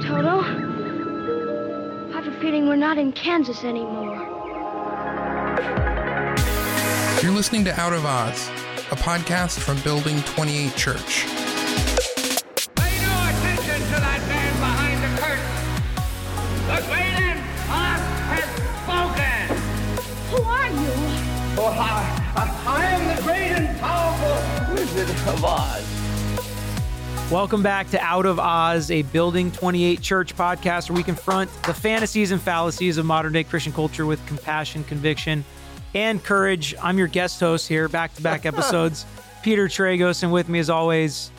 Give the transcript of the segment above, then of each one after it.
Toto. I have a feeling we're not in Kansas anymore. You're listening to Out of Oz, a podcast from Building 28 Church. Pay no attention to that man behind the curtain. The great Oz has spoken. Who are you? Oh, I, I, I am the great and powerful Wizard of Oz. Welcome back to Out of Oz, a Building 28 church podcast where we confront the fantasies and fallacies of modern day Christian culture with compassion, conviction, and courage. I'm your guest host here, back to back episodes, Peter Tragos, and with me, as always,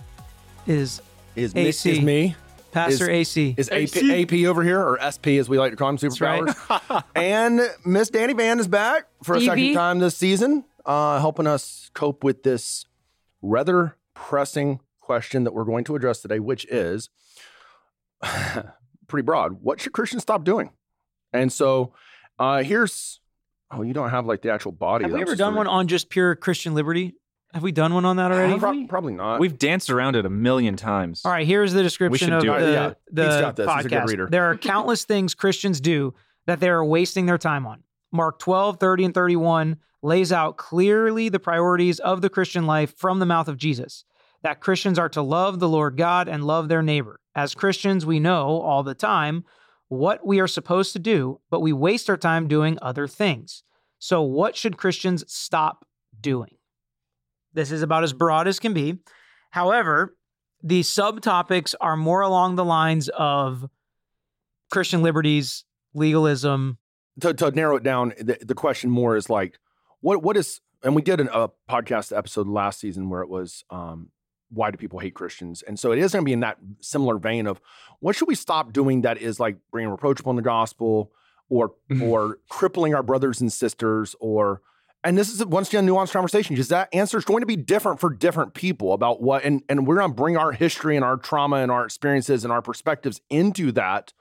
is Is me, AC. is me Pastor is, AC. is AP, AP over here or SP as we like to call him superpowers. and Miss Danny Van is back for a DB. second time this season, uh, helping us cope with this rather pressing question that we're going to address today, which is pretty broad. What should Christians stop doing? And so uh, here's oh, you don't have like the actual body. Have we I'm ever done one on just pure Christian liberty? Have we done one on that already? Pro- probably not. We've danced around it a million times. All right, here's the description of the, Yeah, the he's got this. He's a good podcast. There are countless things Christians do that they are wasting their time on. Mark 12, 30, and 31 lays out clearly the priorities of the Christian life from the mouth of Jesus. That Christians are to love the Lord God and love their neighbor. As Christians, we know all the time what we are supposed to do, but we waste our time doing other things. So, what should Christians stop doing? This is about as broad as can be. However, the subtopics are more along the lines of Christian liberties, legalism. to, to narrow it down, the, the question more is like, what what is? And we did an, a podcast episode last season where it was, um, why do people hate Christians? And so it is going to be in that similar vein of what should we stop doing that is like bringing reproach upon the gospel or mm-hmm. or crippling our brothers and sisters or. And this is once again a nuanced conversation. because that answer is going to be different for different people about what, and and we're going to bring our history and our trauma and our experiences and our perspectives into that.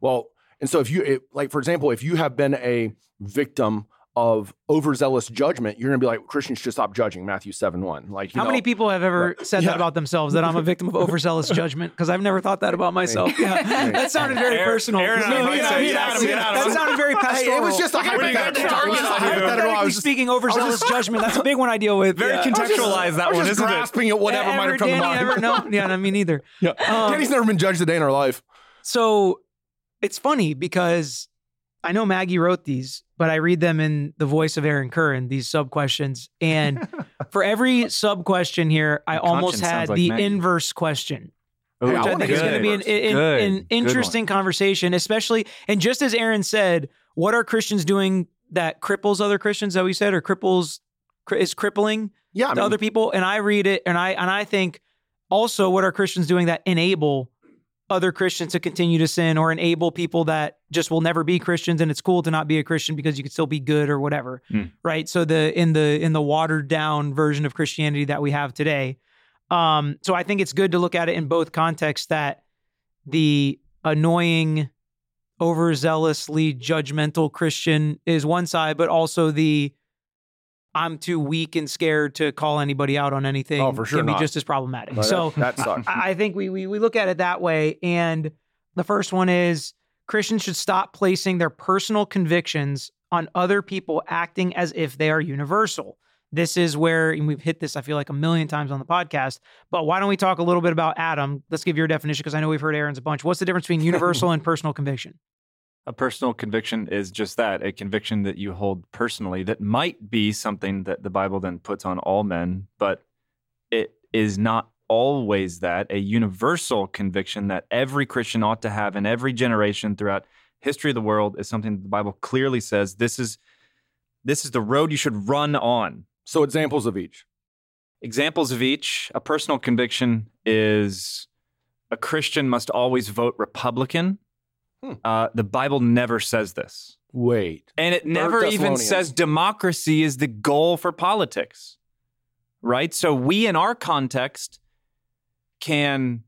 Well, and so if you it, like, for example, if you have been a victim of overzealous judgment, you're gonna be like, Christians should stop judging. Matthew 7 1. Like you How know, many people have ever Right. said Yeah. that about themselves that I'm a victim of overzealous judgment? Because I've never thought that about myself. Yeah. That sounded very Aaron- personal. Aaron and I No, yeah, say yeah, Adam, yeah, Adam. That sounded very pastoral. it was just a What are you gonna hypothetical. target It was just a us? hypothetical. I was just- speaking, overzealous judgment. That's a big one I deal with. Very yeah. contextualize that one, isn't it? grasping at whatever might have come to mind. ever? No, yeah, not me neither. Yeah. Um, Danny's never been judged a day in her life. So it's funny because I know Maggie wrote these, but I read them in the voice of Aaron Curran, these sub questions. And for every sub question here, I almost had like the Maggie. inverse question. Ooh, Hey, I Which I think is going to be an, an, an interesting conversation, especially, and just as Aaron said, what are Christians doing that cripples other Christians, that we said, or cripples, is crippling Yeah. I to mean, other people? And I read it, and I and I think also, what are Christians doing that enable other Christians to continue to sin, or enable people that just will never be Christians, and it's cool to not be a Christian because you can still be good or whatever, Hmm. right? So the in the in the watered down version of Christianity that we have today. Um, so I think it's good to look at it in both contexts that the annoying, overzealously judgmental Christian is one side, but also the I'm too weak and scared to call anybody out on anything Oh, for sure can be not. just as problematic. but so that, that sucks. I I think we, we we look at it that way. And the first one is Christians should stop placing their personal convictions on other people acting as if they are universal. This is where, and we've hit this, I feel like, a million times on the podcast. But why don't we talk a little bit about Adam? Let's give your definition because I know we've heard Aaron's a bunch. What's the difference between universal and personal conviction? A personal conviction is just that a conviction that you hold personally that might be something that the Bible then puts on all men, but it is not always that. A universal conviction that every Christian ought to have in every generation throughout history of the world is something that the Bible clearly says this is this is the road you should run on. so examples of each. Examples of each. A personal conviction is a Christian must always vote Republican. Hmm. Uh, the Bible never says this. Wait. And it never even says democracy is the goal for politics. Right? So we, in our context, can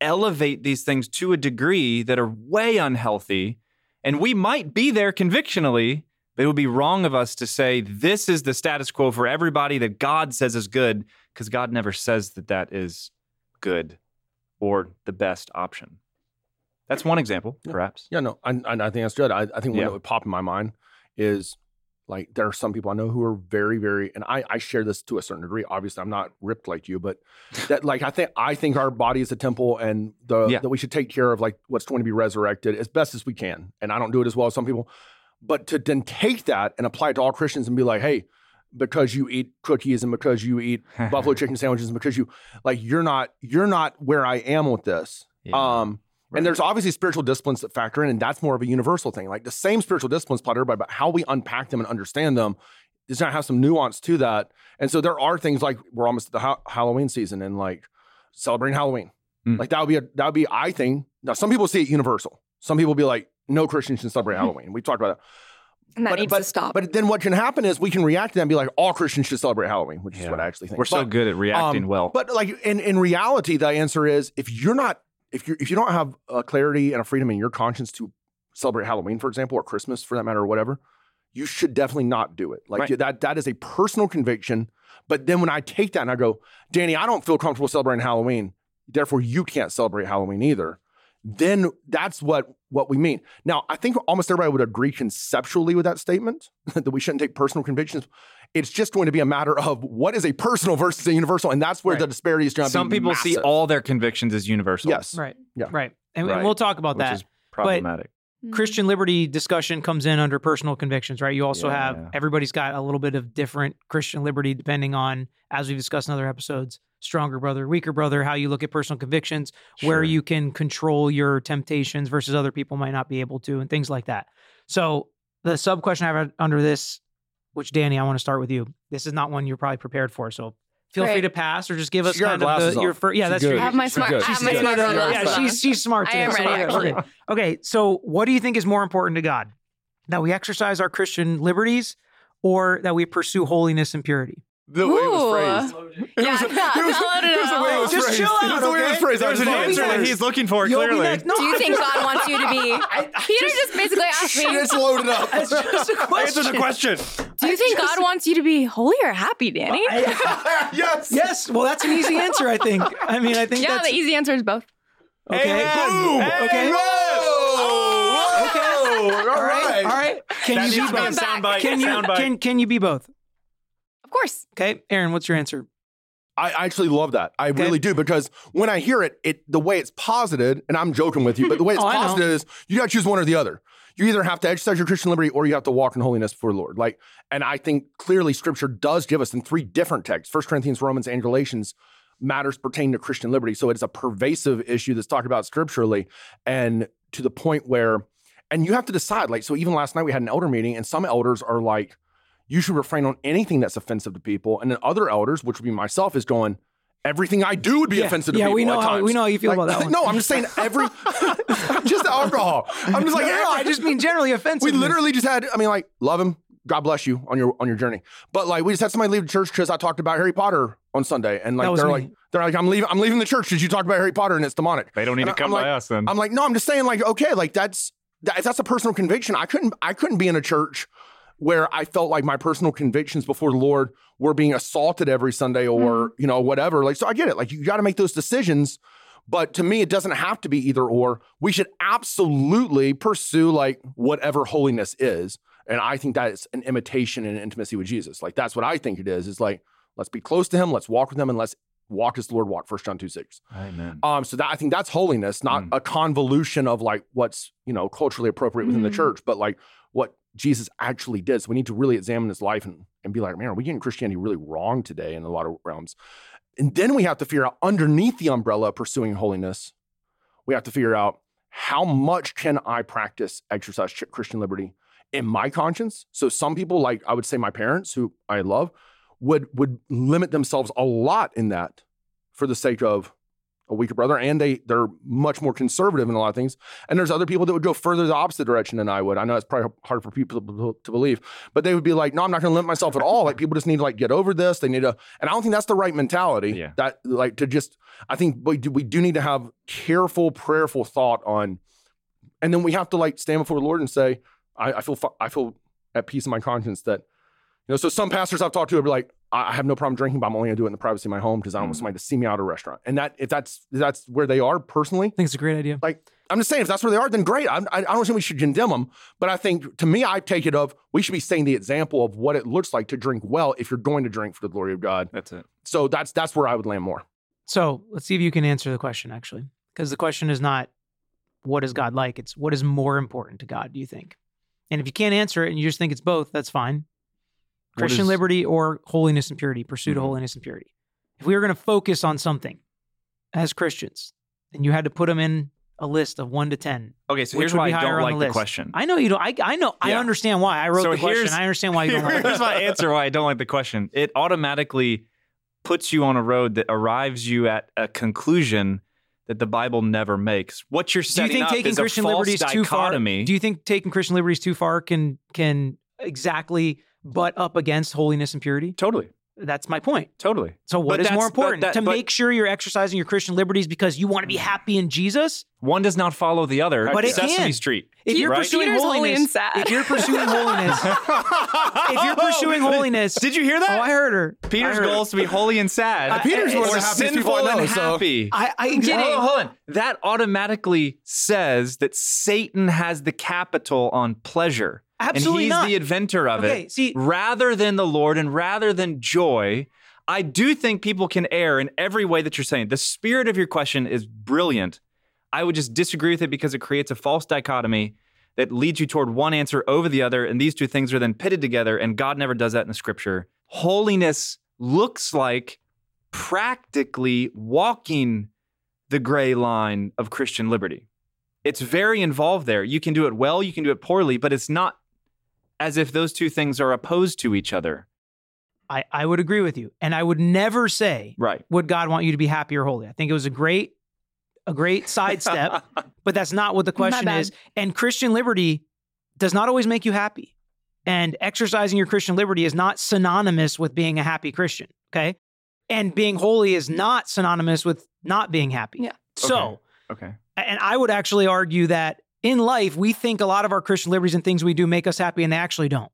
elevate these things to a degree that are way unhealthy. And we might be there convictionally, but it would be wrong of us to say this is the status quo for everybody that God says is good, because God never says that that is good or the best option. That's one example, Yeah. perhaps. Yeah, no, and, and I think that's good. I, I think one Yeah. that would pop in my mind is like there are some people I know who are very, very, and I, I share this to a certain degree. Obviously, I'm not ripped like you, but that like I think I think our body is a temple, and the Yeah. that we should take care of like what's going to be resurrected as best as we can. And I don't do it as well as some people, but to then take that and apply it to all Christians and be like, hey, because you eat cookies and because you eat buffalo chicken sandwiches and because you like you're not you're not where I am with this. Yeah. Um, and there's obviously spiritual disciplines that factor in, and that's more of a universal thing. Like the same spiritual disciplines apply to everybody, but how we unpack them and understand them is going to have some nuance to that. And so there are things like we're almost at the ha- Halloween season and like celebrating Halloween. Mm. Like that would be a that would be I think. Now some people see it universal. Some people be like, no Christians should celebrate Halloween. We talked about that. And that but, needs but, to stop. But then what can happen is we can react to that and be like, all Christians should celebrate Halloween, which is what I actually think. We're so good at reacting um, well. But like in, in reality, the answer is if you're not if you if you don't have a clarity and a freedom in your conscience to celebrate Halloween, for example, or Christmas for that matter, or whatever, you should definitely not do it. Like Right. that that is a personal conviction. But then when I take that and I go, Danny, I don't feel comfortable celebrating Halloween, therefore you can't celebrate Halloween either. Then that's what what we mean. Now, I think almost everybody would agree conceptually with that statement that we shouldn't take personal convictions. It's just going to be a matter of what is a personal versus a universal, and that's where Right. the disparity is going. Some people see all their convictions as universal. Yes. Right. Yeah. Right. And, and we'll talk about which that. is problematic. Mm. Christian liberty discussion comes in under personal convictions, right? You also Yeah, have yeah. everybody's got a little bit of different Christian liberty depending on, as we've discussed in other episodes, stronger brother, weaker brother, how you look at personal convictions, where you can control your temptations versus other people might not be able to, and things like that. So the sub question I have under this, which Danny, I want to start with you. This is not one you're probably prepared for, so feel free to pass or just give us She's got her kind of the, your first. Yeah, She's that's good. I have my smart, good. I have She's my smart Yeah, yeah, she's she's smart. I am ready, we're- okay. Okay, so what do you think is more important to God? That we exercise our Christian liberties or that we pursue holiness and purity? The way it was Ooh. phrased. It Yeah, was, no, it was, no, it was the way it was Just phrased. chill It out, was the way it was okay? phrased. I There's just an thought answer that he's looking for, You'll be next. No, Do you think God wants you to be? Peter just basically asked me. It's loaded up. It's just a question. question. Do you think God wants you to be holy or happy, Danny? yes. Yes, well, that's an easy answer, I think. I mean, I think yeah, that's the easy answer is both. okay. Boom. Okay. Whoa. Okay. All All right. right. All right. Can That you be needs to be a both? Can you Soundbite. can can you be both? Of course. Okay, Aaron, what's your answer? I actually love that. I Okay. really do because when I hear it, it the way it's posited, and I'm joking with you, but the way it's Oh, posited is you got to choose one or the other. You either have to exercise your Christian liberty or you have to walk in holiness before the Lord. Like, and I think clearly Scripture does give us in three different texts: First Corinthians, Romans, and Galatians. Matters pertaining to Christian liberty. So it's a pervasive issue that's talked about scripturally, and to the point where, and you have to decide. Like, so even last night we had an elder meeting, and some elders are like, you should refrain on anything that's offensive to people. And then other elders, which would be myself, is going, everything I do would be Yeah. offensive to Yeah, people. we know at how- times. we know how you feel Like, about that one. No, I'm just saying every, just alcohol. I'm just like, no, no, I just mean generally offensive. we literally just had, I mean, like, love him. God bless you on your on your journey. But like, we just had somebody leave the church because I talked about Harry Potter on Sunday, and like they're me. like, they're like, I'm leaving, I'm leaving the church because you talked about Harry Potter and it's demonic. They don't need And to come I'm by like- us then. I'm like, no, I'm just saying, like, okay, like that's that, that's a personal conviction. I couldn't I couldn't be in a church where I felt like my personal convictions before the Lord were being assaulted every Sunday or you know whatever. Like, so I get it. Like, you got to make those decisions. But to me, it doesn't have to be either or. We should absolutely pursue like whatever holiness is. And I think that is an imitation and intimacy with Jesus. Like that's what I think it is. Is like let's be close to Him, let's walk with Him, and let's walk as the Lord walked. First John two six. Amen. Um, so that I think that's holiness, not Mm. a convolution of like what's you know culturally appropriate within the Mm. church, but like Jesus actually did. So we need to really examine his life and, and be like, man, are we getting Christianity really wrong today in a lot of realms? And then we have to figure out underneath the umbrella of pursuing holiness, we have to figure out how much can I practice exercise Christian liberty in my conscience. So some people, like I would say my parents, who I love, would would limit themselves a lot in that for the sake of a weaker brother, and they they're much more conservative in a lot of things. And there's other people that would go further the opposite direction than I would. I know it's probably hard for people to, believe, but they would be like, "No, I'm not going to limit myself at all." Like people just need to like get over this. They need to, and I don't think that's the right mentality. Yeah. That like to just, I think we do, we do need to have careful, prayerful thought on, and then we have to like stand before the Lord and say, "I, I feel I feel at peace in my conscience that." You know, so some pastors I've talked to are like, I I have no problem drinking, but I'm only gonna do it in the privacy of my home because I don't want Mm. somebody to see me out at a restaurant. And that if that's if that's where they are personally, I think it's a great idea. like I'm just saying, if that's where they are, then great. I'm, I, I don't think we should condemn them. But I think, to me, I take it of we should be setting the example of what it looks like to drink well if you're going to drink for the glory of God. That's it. So that's that's where I would land more. So let's see if you can answer the question actually, because the question is not what is God like; it's what is more important to God. Do you think? And if you can't answer it and you just think it's both, that's fine. Christian is- liberty or holiness and purity, pursuit of Mhm. holiness and purity. If we were going to focus on something as Christians, and you had to put them in a list of one to ten, Okay, so here's why I don't like the the, question. I know you don't. I, I know. I understand why I wrote So the question. I understand why you don't like. Here's my answer why I don't like the question. It automatically puts you on a road that arrives you at a conclusion that the Bible never makes. What you're Do you setting think taking is a Christian liberties too far? dichotomy. Do you think taking Christian liberties too far can can exactly butt up against holiness and purity? totally, That's my point. totally. So what But is more important? that- to but- make sure you're exercising your Christian liberties because you want to be happy in Jesus? One does not follow the other. But it Sesame can. Street. If you're right? pursuing Peter's holy holiness, and sad. if you're pursuing holiness, if you're pursuing holiness, Did you hear that? oh, I heard her. Peter's I heard her. goal is to be holy and sad. Uh, Peter's one of or the happiest people sinful I know, so- happy. I, I Hold kidding. on, hold on. That automatically says that Satan has the capital on pleasure. Absolutely and he's not. the inventor of Okay, it. see- rather than the Lord and rather than joy, I do think people can err in every way that you're saying. The spirit of your question is brilliant. I would just disagree with it because it creates a false dichotomy that leads you toward one answer over the other, and these two things are then pitted together, and God never does that in the scripture. Holiness looks like practically walking the gray line of Christian liberty. It's very involved there. You can do it well, you can do it poorly, but it's not as if those two things are opposed to each other. I, I would agree with you. And I would never say, Right. would God want you to be happy or holy? I think it was a great, a great sidestep, but that's not what the question is. And Christian liberty does not always make you happy. And exercising your Christian liberty is not synonymous with being a happy Christian. Okay. And being holy is not synonymous with not being happy. Yeah. So, Okay. and I would actually argue that in life, we think a lot of our Christian liberties and things we do make us happy, and they actually don't.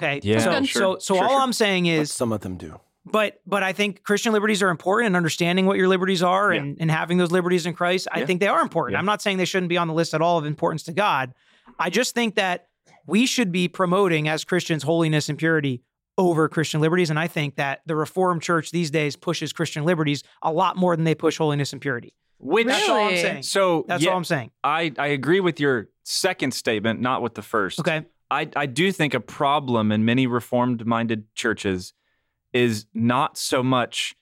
Okay. Yeah, So, sure. so, so Sure, all sure. I'm saying But is, some of them do. but but I think Christian liberties are important and understanding what your liberties are and, and having those liberties in Christ. I Yeah. think they are important. Yeah. I'm not saying they shouldn't be on the list at all of importance to God. I just think that we should be promoting as Christians holiness and purity over Christian liberties. And I think that the Reformed Church these days pushes Christian liberties a lot more than they push holiness and purity. Which That's all I'm saying. so That's yeah, all I'm saying. I, I agree with your second statement, not with the first. Okay. I, I do think a problem in many reformed minded churches is not so much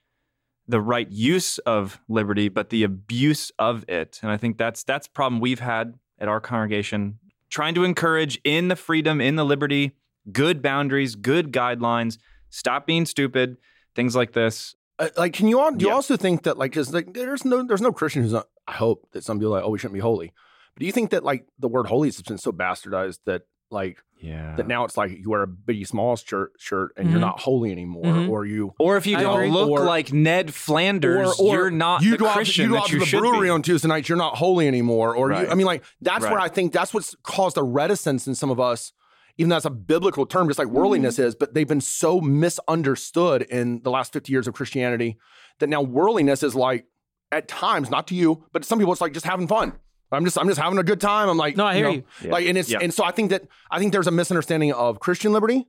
the right use of liberty, but the abuse of it. And I think that's that's a problem we've had at our congregation, trying to encourage in the freedom, in the liberty, good boundaries, good guidelines, stop being stupid, things like this. Uh, like, can you all, do you also think that like, because like, there's no there's no Christian who's not. I hope that some people are like, oh, we shouldn't be holy. But do you think that like the word holy has been so bastardized that like Yeah. that now it's like you wear a Biggie Smalls shirt shirt and Mhm. you're not holy anymore, Mhm. or you Or if you I don't agree. look Or- like Ned Flanders, or, or you're not you the go out, you go that out you to the brewery be. on Tuesday nights. You're not holy anymore, or Right. you, I mean, like that's where I think that's what's caused a reticence in some of us. Even though that's a biblical term, just like worldliness Mm-hmm. is, but they've been so misunderstood in the last 50 years of Christianity that now worldliness is like, at times, not to you, but to some people, it's like just having fun. I'm just, I'm just having a good time. I'm like, No, I hear know, you. Yeah. Like, and it's, Yeah. and so I think that, I think there's a misunderstanding of Christian liberty.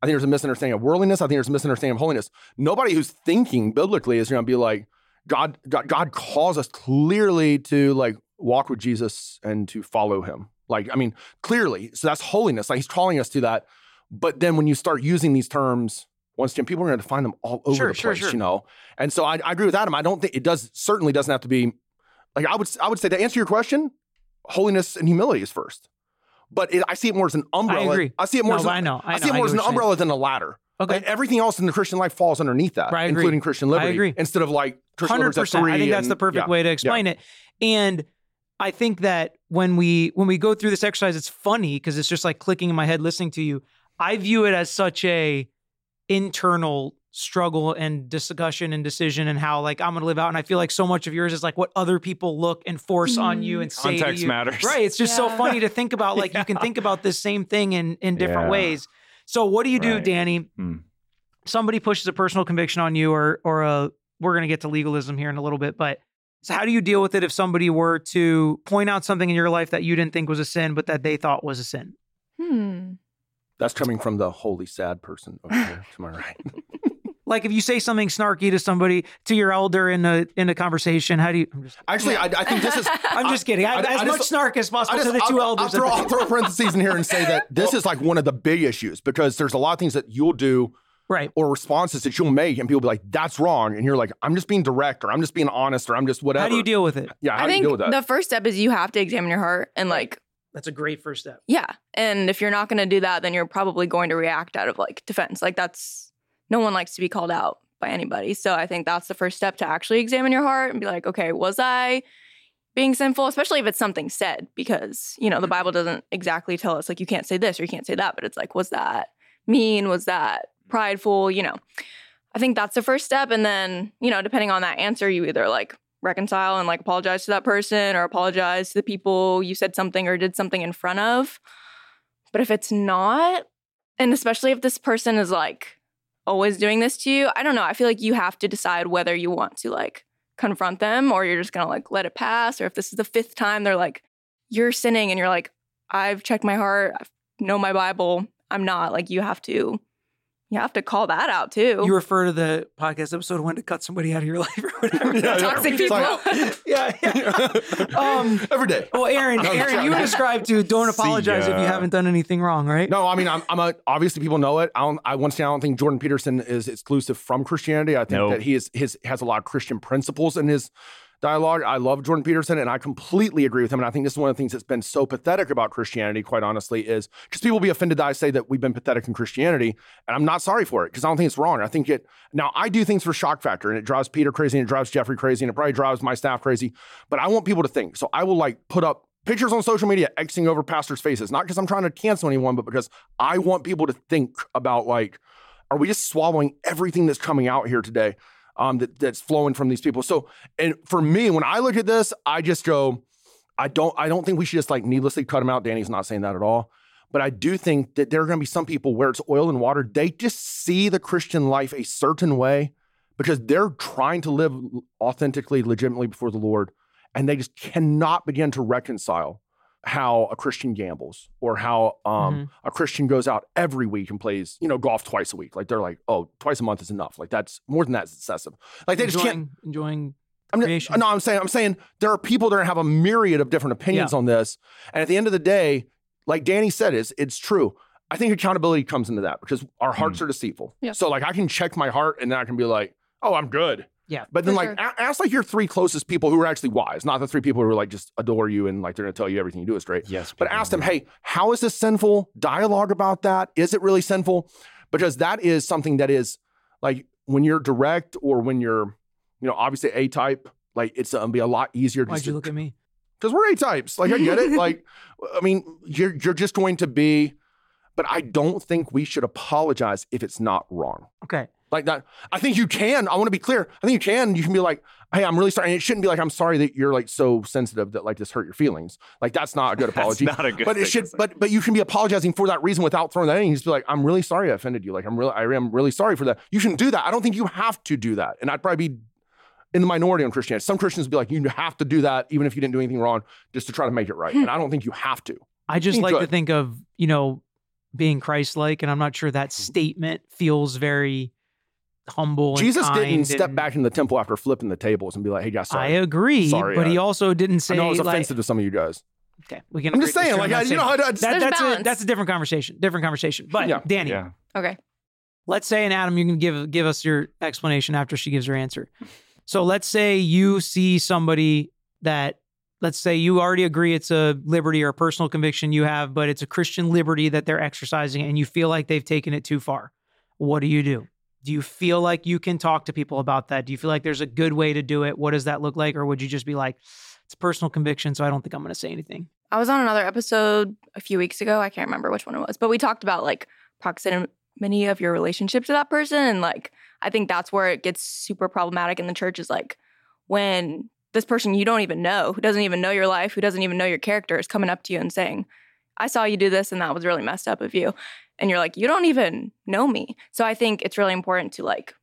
I think there's a misunderstanding of worldliness. I think there's a misunderstanding of holiness. Nobody who's thinking biblically is going to be like, God, God, God calls us clearly to like walk with Jesus and to follow him. Like, I mean, clearly. So that's holiness. Like he's calling us to that. But then when you start using these terms, once again, people are going to find them all over Sure, the place, sure. you know? And so I, I agree with Adam. I don't think it does, certainly doesn't have to be like, I would, I would say to answer your question, holiness and humility is first. But it, I see it more as an umbrella. agree. see it more No, as I know. I, I, see know. it more I as an umbrella than a ladder. Okay. Like everything else in the Christian life falls underneath that, Right, including Christian liberty. I agree. Instead of like Christian Hundred liberty's at percent. I think that's and- the perfect yeah. way to explain it. And I think that when we when we go through this exercise, it's funny because it's just like clicking in my head listening to you. I view it as such a internal struggle and discussion and decision and how like I'm gonna live out. And I feel like so much of yours is like what other people look and force on you and say to Context you. matters. Right. It's just so funny to think about. Like you can think about this same thing in in different Yeah. ways. So what do you do, Right. Danny? Hmm. Somebody pushes a personal conviction on you, or or a we're gonna get to legalism here in a little bit, but So how do you deal with it if somebody were to point out something in your life that you didn't think was a sin, but that they thought was a sin? Hmm. That's coming from the holy sad person over here to my right. Like if you say something snarky to somebody, to your elder in a in a conversation, how do you? I'm just, Actually, I, I think this is. I'm just kidding. I, I- as I much just- snark as possible I to the 2 I'll, elders. I'll throw, at the I'll throw parentheses in here and say that this is like one of the big issues because there's a lot of things that you'll do right. or responses that you'll make, and people be like, "That's wrong," and you're like, "I'm just being direct," or "I'm just being honest," or "I'm just whatever." How do you deal with it? Yeah, how I do you think deal with that? the first step is you have to examine your heart and like, That's a great first step. yeah. And if you're not going to do that, then you're probably going to react out of like defense. Like that's no one likes to be called out by anybody. So I think that's the first step to actually examine your heart and be like, okay, was I being sinful? Especially if it's something said, because you know the mm-hmm. Bible doesn't exactly tell us like you can't say this or you can't say that, but it's like, was that mean? Was that prideful? You know. I think that's the first step. And then, you know, depending on that answer, you either like reconcile and like apologize to that person or apologize to the people you said something or did something in front of. But if it's not, and especially if this person is like always doing this to you, I don't know. I feel like you have to decide whether you want to like confront them or you're just gonna like let it pass. Or if this is the fifth time they're like, you're sinning and you're like, I've checked my heart, I know my Bible, I'm not. Like you have to you have to call that out too. You refer to the podcast episode when to cut somebody out of your life or whatever. Yeah, yeah. Toxic It's people. yeah, yeah. Um, Every day. Well, Aaron, No, Aaron, you would describe to don't apologize if you haven't done anything wrong, right? No, I mean, I'm, I'm a, obviously people know it. I don't, I once again, I don't think Jordan Peterson is exclusive from Christianity. I think No. that he is his has a lot of Christian principles in his dialogue. I love Jordan Peterson, and I completely agree with him. And I think this is one of the things that's been so pathetic about Christianity, quite honestly, is because people will be offended that I say that we've been pathetic in Christianity, and I'm not sorry for it because I don't think it's wrong. I think it now I do things for shock factor, and it drives Peter crazy, and it drives Jeffrey crazy, and it probably drives my staff crazy. But I want people to think, so I will like put up pictures on social media Xing over pastors' faces, not because I'm trying to cancel anyone, but because I want people to think about like, are we just swallowing everything that's coming out here today um, that, that's flowing from these people? So, and for me, when I look at this, I just go, I don't, I don't think we should just like needlessly cut them out. Danny's not saying that at all. But I do think that there are going to be some people where it's oil and water. They just see the Christian life a certain way because they're trying to live authentically, legitimately before the Lord and they just cannot begin to reconcile how a Christian gambles or how um, a Christian goes out every week and plays, you know, golf twice a week. Like they're like, oh, twice a month is enough. Like that's more than that's excessive. Like they just can't. enjoying, enjoying I'm creation. no, I'm saying, I'm saying there are people that have a myriad of different opinions on this, and at the end of the day, like Danny said, is it's true. I think accountability comes into that because our hearts are deceitful. Yeah. So like I can check my heart and then I can be like, oh, I'm good. Yeah. But then For like a- ask like your three closest people who are actually wise, not the three people who are like just adore you and like they're gonna tell you everything you do is straight. Yes. But ask them, mm-hmm. hey, how is this sinful? Dialogue about that. Is it really sinful? Because that is something that is like when you're direct or when you're, you know, obviously A type, like it's gonna be a lot easier Why'd you look at me? because we're A types. Like I get it. like I mean, you're you're just going to be, but I don't think we should apologize if it's not wrong. Okay. Like that, I think you can. I want to be clear. I think you can. You can be like, "Hey, I'm really sorry." And it shouldn't be like, "I'm sorry that you're like so sensitive that like this hurt your feelings." Like that's not a good That's apology. not a good but it should. But but you can be apologizing for that reason without throwing that in. You just be like, "I'm really sorry I offended you." Like I'm really I am really sorry for that. You shouldn't do that. I don't think you have to do that. And I'd probably be in the minority on Christianity. Some Christians would be like, "You have to do that even if you didn't do anything wrong, just to try to make it right." and I don't think you have to. I just Think like to think of, you know, being Christ like, and I'm not sure that mm-hmm. statement feels very humble. and Jesus didn't kind step and- back in the temple after flipping the tables and be like, "Hey guys, sorry. I agree, Sorry, but he uh, also didn't I say know it's like, offensive to some of you guys. okay, we can. I'm just saying, like, I'm I, not you know, saying- how to, that, There's that's a that's a different conversation. Different conversation. But Yeah. Danny, yeah. Okay. let's say and Adam, you can give give us your explanation after she gives her answer. So let's say you see somebody that let's say you already agree it's a liberty or a personal conviction you have, but it's a Christian liberty that they're exercising and you feel like they've taken it too far. What do you do? Do you feel like you can talk to people about that? Do you feel like there's a good way to do it? What does that look like? Or would you just be like, it's personal conviction, so I don't think I'm going to say anything? I was on another episode a few weeks ago. I can't remember which one it was, but we talked about like proximity of your relationship to that person. And like, I think that's where it gets super problematic in the church is like when this person you don't even know, who doesn't even know your life, who doesn't even know your character, is coming up to you and saying, I saw you do this and that was really messed up of you. And you're like, you don't even know me. So I think it's really important to like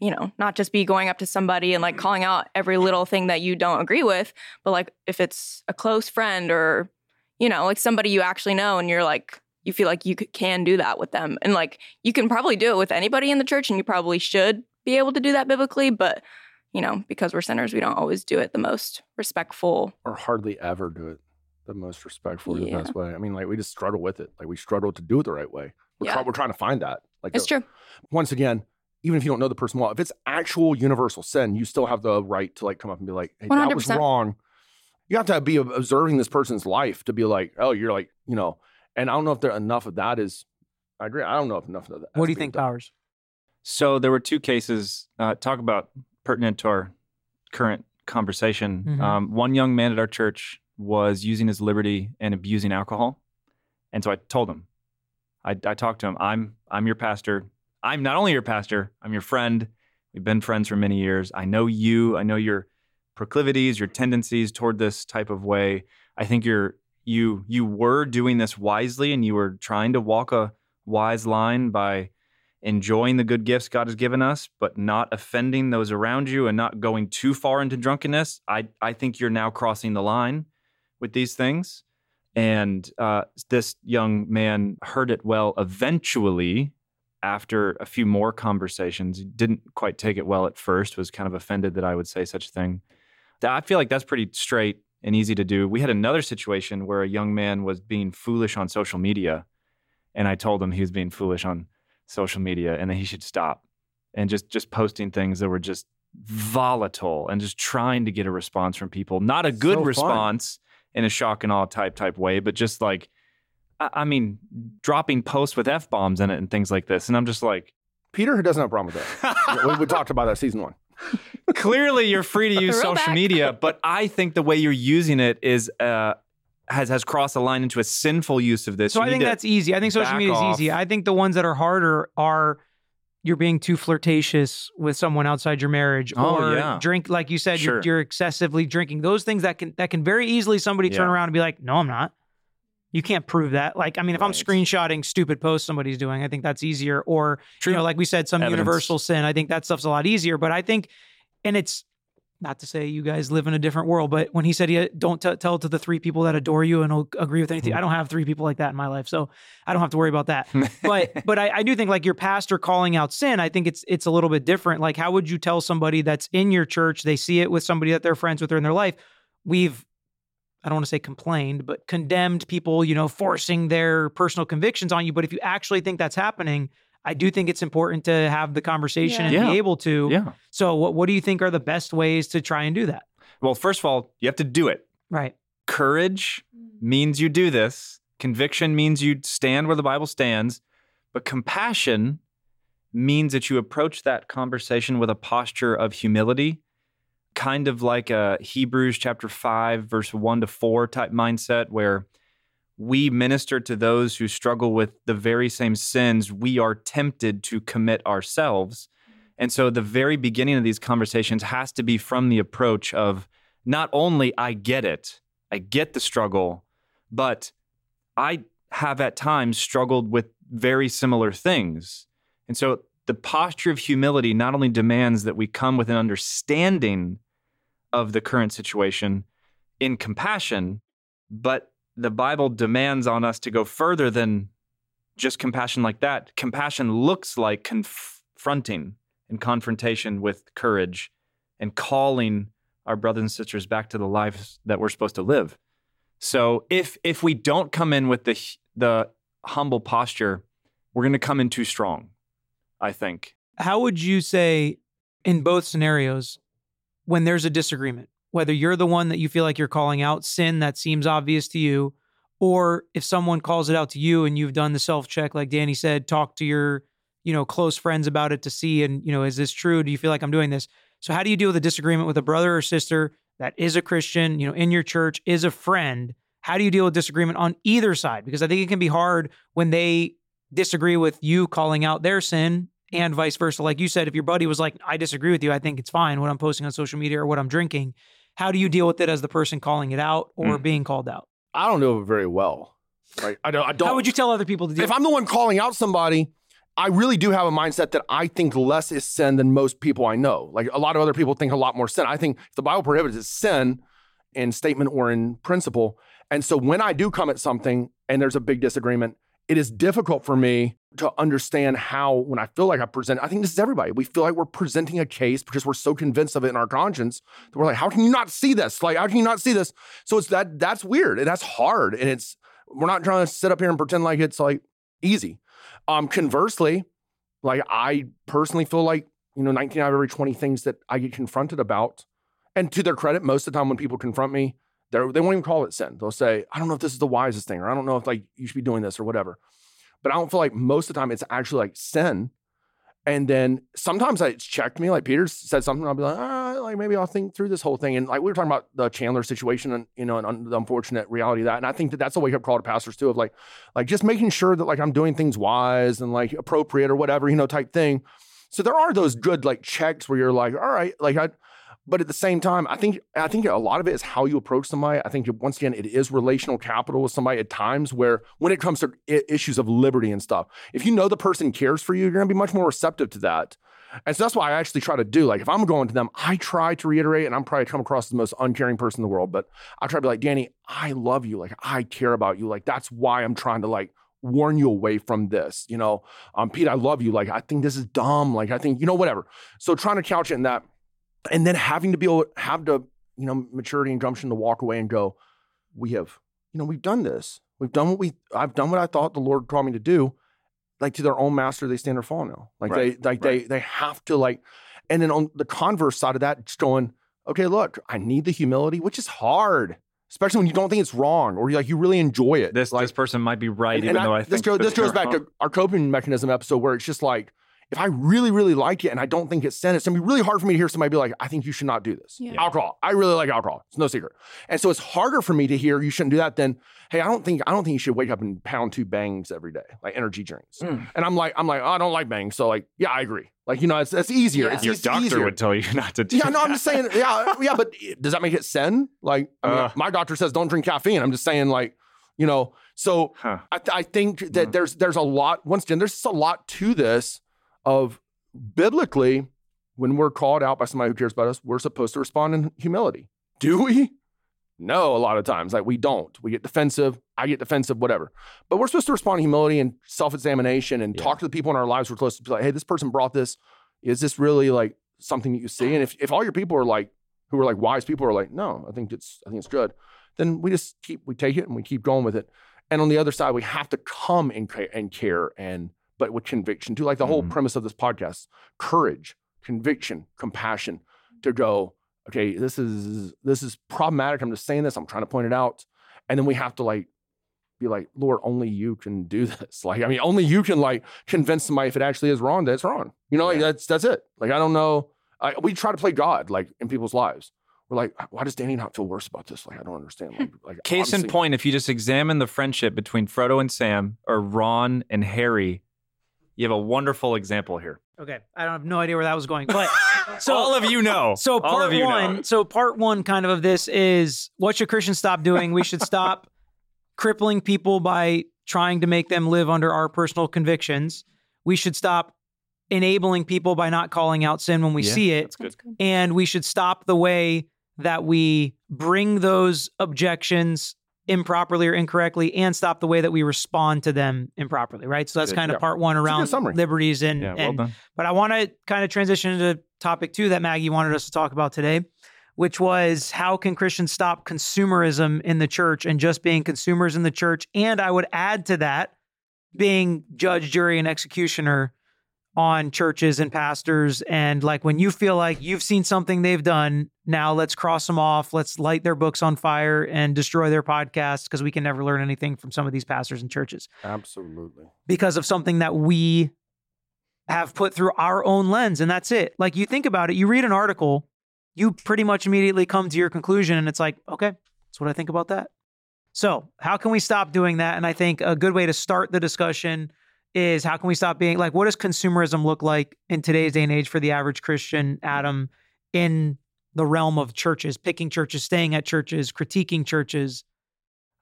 you know, not just be going up to somebody and like mm-hmm. calling out every little thing that you don't agree with, but like if it's a close friend or, you know, like somebody you actually know and you're like, you feel like you can do that with them. And like you can probably do it with anybody in the church and you probably should be able to do that biblically. But, you know, because we're sinners, we don't always do it the most respectful. or hardly ever do it the most respectful, the best way. I mean, like we just struggle with it. Like we struggle to do it the right way. We're, Yeah. try- we're trying to find that. Like It's the- true. once again, even if you don't know the person well, if it's actual universal sin, you still have the right to like come up and be like, "Hey, that was wrong." You have to be observing this person's life to be like, "Oh, you're like, you know." And I don't know if there enough of that is. I agree. I don't know if enough of that. What do you think, done. Powers? So there were two cases. Uh, talk about pertinent to our current conversation. Mhm. Um, one young man at our church was using his liberty and abusing alcohol, and so I told him. I, I talked to him. I'm I'm your pastor. I'm not only your pastor. I'm your friend. We've been friends for many years. I know you. I know your proclivities, your tendencies toward this type of way. I think you're you you were doing this wisely, and you were trying to walk a wise line by enjoying the good gifts God has given us, but not offending those around you and not going too far into drunkenness, I, I think you're now crossing the line with these things. And uh, this young man heard it well eventually after a few more conversations. He didn't quite take it well at first, was kind of offended that I would say such a thing. I feel like that's pretty straight and easy to do. We had another situation where a young man was being foolish on social media. And I told him he was being foolish on social media and that he should stop and just just posting things that were just volatile and just trying to get a response from people not a good So response in a shock and awe type type way but just like I, I mean dropping posts with f-bombs in it and things like this and i'm just like Peter who doesn't have a problem with that. we, we talked about that season one. clearly you're free to use social Throwback. media but i think the way you're using it is uh has has crossed the line into a sinful use of this So You I think that's easy. I think social media is off. easy. I think the ones that are harder are you're being too flirtatious with someone outside your marriage, Oh, or yeah. drink like you said, Sure. you're, you're excessively drinking. Those things that can that can very easily somebody turn around and be like, "No, I'm not." You can't prove that. Like, I mean, if I'm Right. screenshotting stupid posts somebody's doing, I think that's easier. Or True. you know, like we said, some Evidence. universal sin. I think that stuff's a lot easier. But I think, and it's not to say you guys live in a different world, but when he said, he, don't t- tell to the three people that adore you and will agree with Hmm. anything, I don't have three people like that in my life. So I don't have to worry about that. but but I, I do think like your pastor calling out sin, I think it's it's a little bit different. Like, how would you tell somebody that's in your church, they see it with somebody that they're friends with or in their life? We've I don't want to say complained, but condemned people, you know, forcing their personal convictions on you. But if you actually think that's happening, I do think it's important to have the conversation and Yeah. be able to. yeah So, what what do you think are the best ways to try and do that? well first of all you have to do it Right. courage means you do this. Conviction means you stand where the Bible stands. But compassion means that you approach that conversation with a posture of humility, kind of like a Hebrews chapter 5, verse 1 to 4 type mindset, where we minister to those who struggle with the very same sins we are tempted to commit ourselves. And so the very beginning of these conversations has to be from the approach of not only I get it, I get the struggle, but I have at times struggled with very similar things. And so the posture of humility not only demands that we come with an understanding of the current situation in compassion, but the Bible demands on us to go further than just compassion like that. Compassion looks like confronting and confrontation with courage and calling our brothers and sisters back to the lives that we're supposed to live. So if if we don't come in with the the humble posture, we're going to come in too strong. I think. How would you say in both scenarios when there's a disagreement, whether you're the one that you feel like you're calling out sin that seems obvious to you, or if someone calls it out to you and you've done the self check, like Danny said, talk to your, you know, close friends about it to see, and, you know, is this true? Do you feel like I'm doing this? So how do you deal with a disagreement with a brother or sister that is a Christian, you know, in your church, is a friend? How do you deal with disagreement on either side? Because I think it can be hard when they disagree with you calling out their sin and vice versa. Like you said, if your buddy was like, I disagree with you, I think it's fine what I'm posting on social media or what I'm drinking. How do you deal with it as the person calling it out or Mm. being called out? I don't know it very well. Right? I don't. I don't. How would you tell other people to deal if I'm the one calling out somebody, I really do have a mindset that I think less is sin than most people I know. Like a lot of other people think a lot more sin. I think if the Bible prohibits it, it's sin in statement or in principle. And so when I do come at something and there's a big disagreement, it is difficult for me to understand how, when I feel like I present, I think this is everybody. We feel like we're presenting a case because we're so convinced of it in our conscience that we're like, how can you not see this? Like, how can you not see this? So it's that that's weird and that's hard. And it's we're not trying to sit up here and pretend like it's like easy. Um, conversely, like I personally feel like, you know, 19 out of every 20 things that I get confronted about, and to their credit, most of the time when people confront me, they're, they won't even call it sin. They'll say, I don't know if this is the wisest thing, or I don't know if like you should be doing this or whatever. But I don't feel like most of the time it's actually like sin. And then sometimes it's checked me, like Peter said something, I'll be like, ah, like maybe I'll think through this whole thing. And like we were talking about the Chandler situation and you know, and the unfortunate reality of that. And I think that that's a wake up call to pastors too, of like, like just making sure that like I'm doing things wise and like appropriate or whatever, you know, type thing. So there are those good like checks where you're like, all right, like I, but at the same time, I think I think a lot of it is how you approach somebody. I think once again, it is relational capital with somebody at times where when it comes to issues of liberty and stuff, if you know the person cares for you, you're gonna be much more receptive to that. And so that's why I actually try to do. Like if I'm going to them, I try to reiterate, and I'm probably come across as the most uncaring person in the world, but I try to be like, Danny, I love you. Like I care about you. Like that's why I'm trying to like warn you away from this. You know, um, Pete, I love you. Like I think this is dumb. Like I think, you know, whatever. So trying to couch it in that and then having to be able to have the you know maturity and gumption to walk away and go we have you know we've done this we've done what we i've done what i thought the lord called me to do like to their own master they stand or fall now like Right, they like right. they they have to like and then on the converse side of that just going okay look i need the humility which is hard especially when you don't think it's wrong or you like you really enjoy it This like this person might be right, and- even and though I this think goes, that this goes back wrong. to our coping mechanism episode where it's just like if I really really like it and I don't think it's sin, it's gonna be really hard for me to hear somebody be like, I think you should not do this. Yeah. Alcohol. I really like alcohol. It's no secret. And so it's harder for me to hear you shouldn't do that than, hey, I don't think I don't think you should wake up and pound two bangs every day, like energy drinks. Mm. And I'm like, I'm like, oh, I don't like bangs. So like, yeah, I agree. Like, you know, it's it's easier. Yeah. It's, Your it's doctor easier. would tell you not to do Yeah, no, I'm just saying, yeah, yeah, but does that make it sin? Like, I mean, Uh. my doctor says don't drink caffeine. I'm just saying, like, you know, so Huh. I, th- I think that Mhm. there's there's a lot. Once again, there's just a lot to this. Of biblically, when we're called out by somebody who cares about us, we're supposed to respond in humility. Do we? No, a lot of times, like we don't. We get defensive. I get defensive, whatever. But we're supposed to respond in humility and self-examination and Yeah. talk to the people in our lives who are close to be like, hey, this person brought this. Is this really like something that you see? And if if all your people are like who are like wise people are like, no, I think it's I think it's good, then we just keep we take it and we keep going with it. And on the other side, we have to come and, and care and but with conviction too. Like the whole Mhm. premise of this podcast, courage, conviction, compassion to go, okay, this is this is problematic. I'm just saying this, I'm trying to point it out. And then we have to like be like, Lord, only you can do this. Like, I mean, only you can like convince somebody if it actually is wrong that it's wrong. You know, like Yeah. that's that's it. Like, I don't know. I, we try to play God like in people's lives. We're like, why does Danny not feel worse about this? Like, I don't understand. Like, like Case in point, if you just examine the friendship between Frodo and Sam or Ron and Harry, you have a wonderful example here. Okay, I don't have no idea where that was going, but so all of you know. So all part of you one, know. so part one kind of of this is what should Christians stop doing? We should stop crippling people by trying to make them live under our personal convictions. We should stop enabling people by not calling out sin when we Yeah, see it. That's good. And we should stop the way that we bring those objections improperly or incorrectly and stop the way that we respond to them improperly, right? So that's kind of Yeah. part one around summary. liberties and, Yeah, well and done. but I want to kind of transition to topic two that Maggie wanted us to talk about today, which was how can Christians stop consumerism in the church and just being consumers in the church? And I would add to that being judge, jury, and executioner on churches and pastors. And like when you feel like you've seen something they've done, now let's cross them off. Let's light their books on fire and destroy their podcasts because we can never learn anything from some of these pastors and churches Absolutely. because of something that we have put through our own lens and that's it like you think about it you read an article you pretty much immediately come to your conclusion and it's like okay that's what i think about that so how can we stop doing that and i think a good way to start the discussion is how can we stop being like what does consumerism look like in today's day and age for the average christian adam in the realm of churches picking churches staying at churches critiquing churches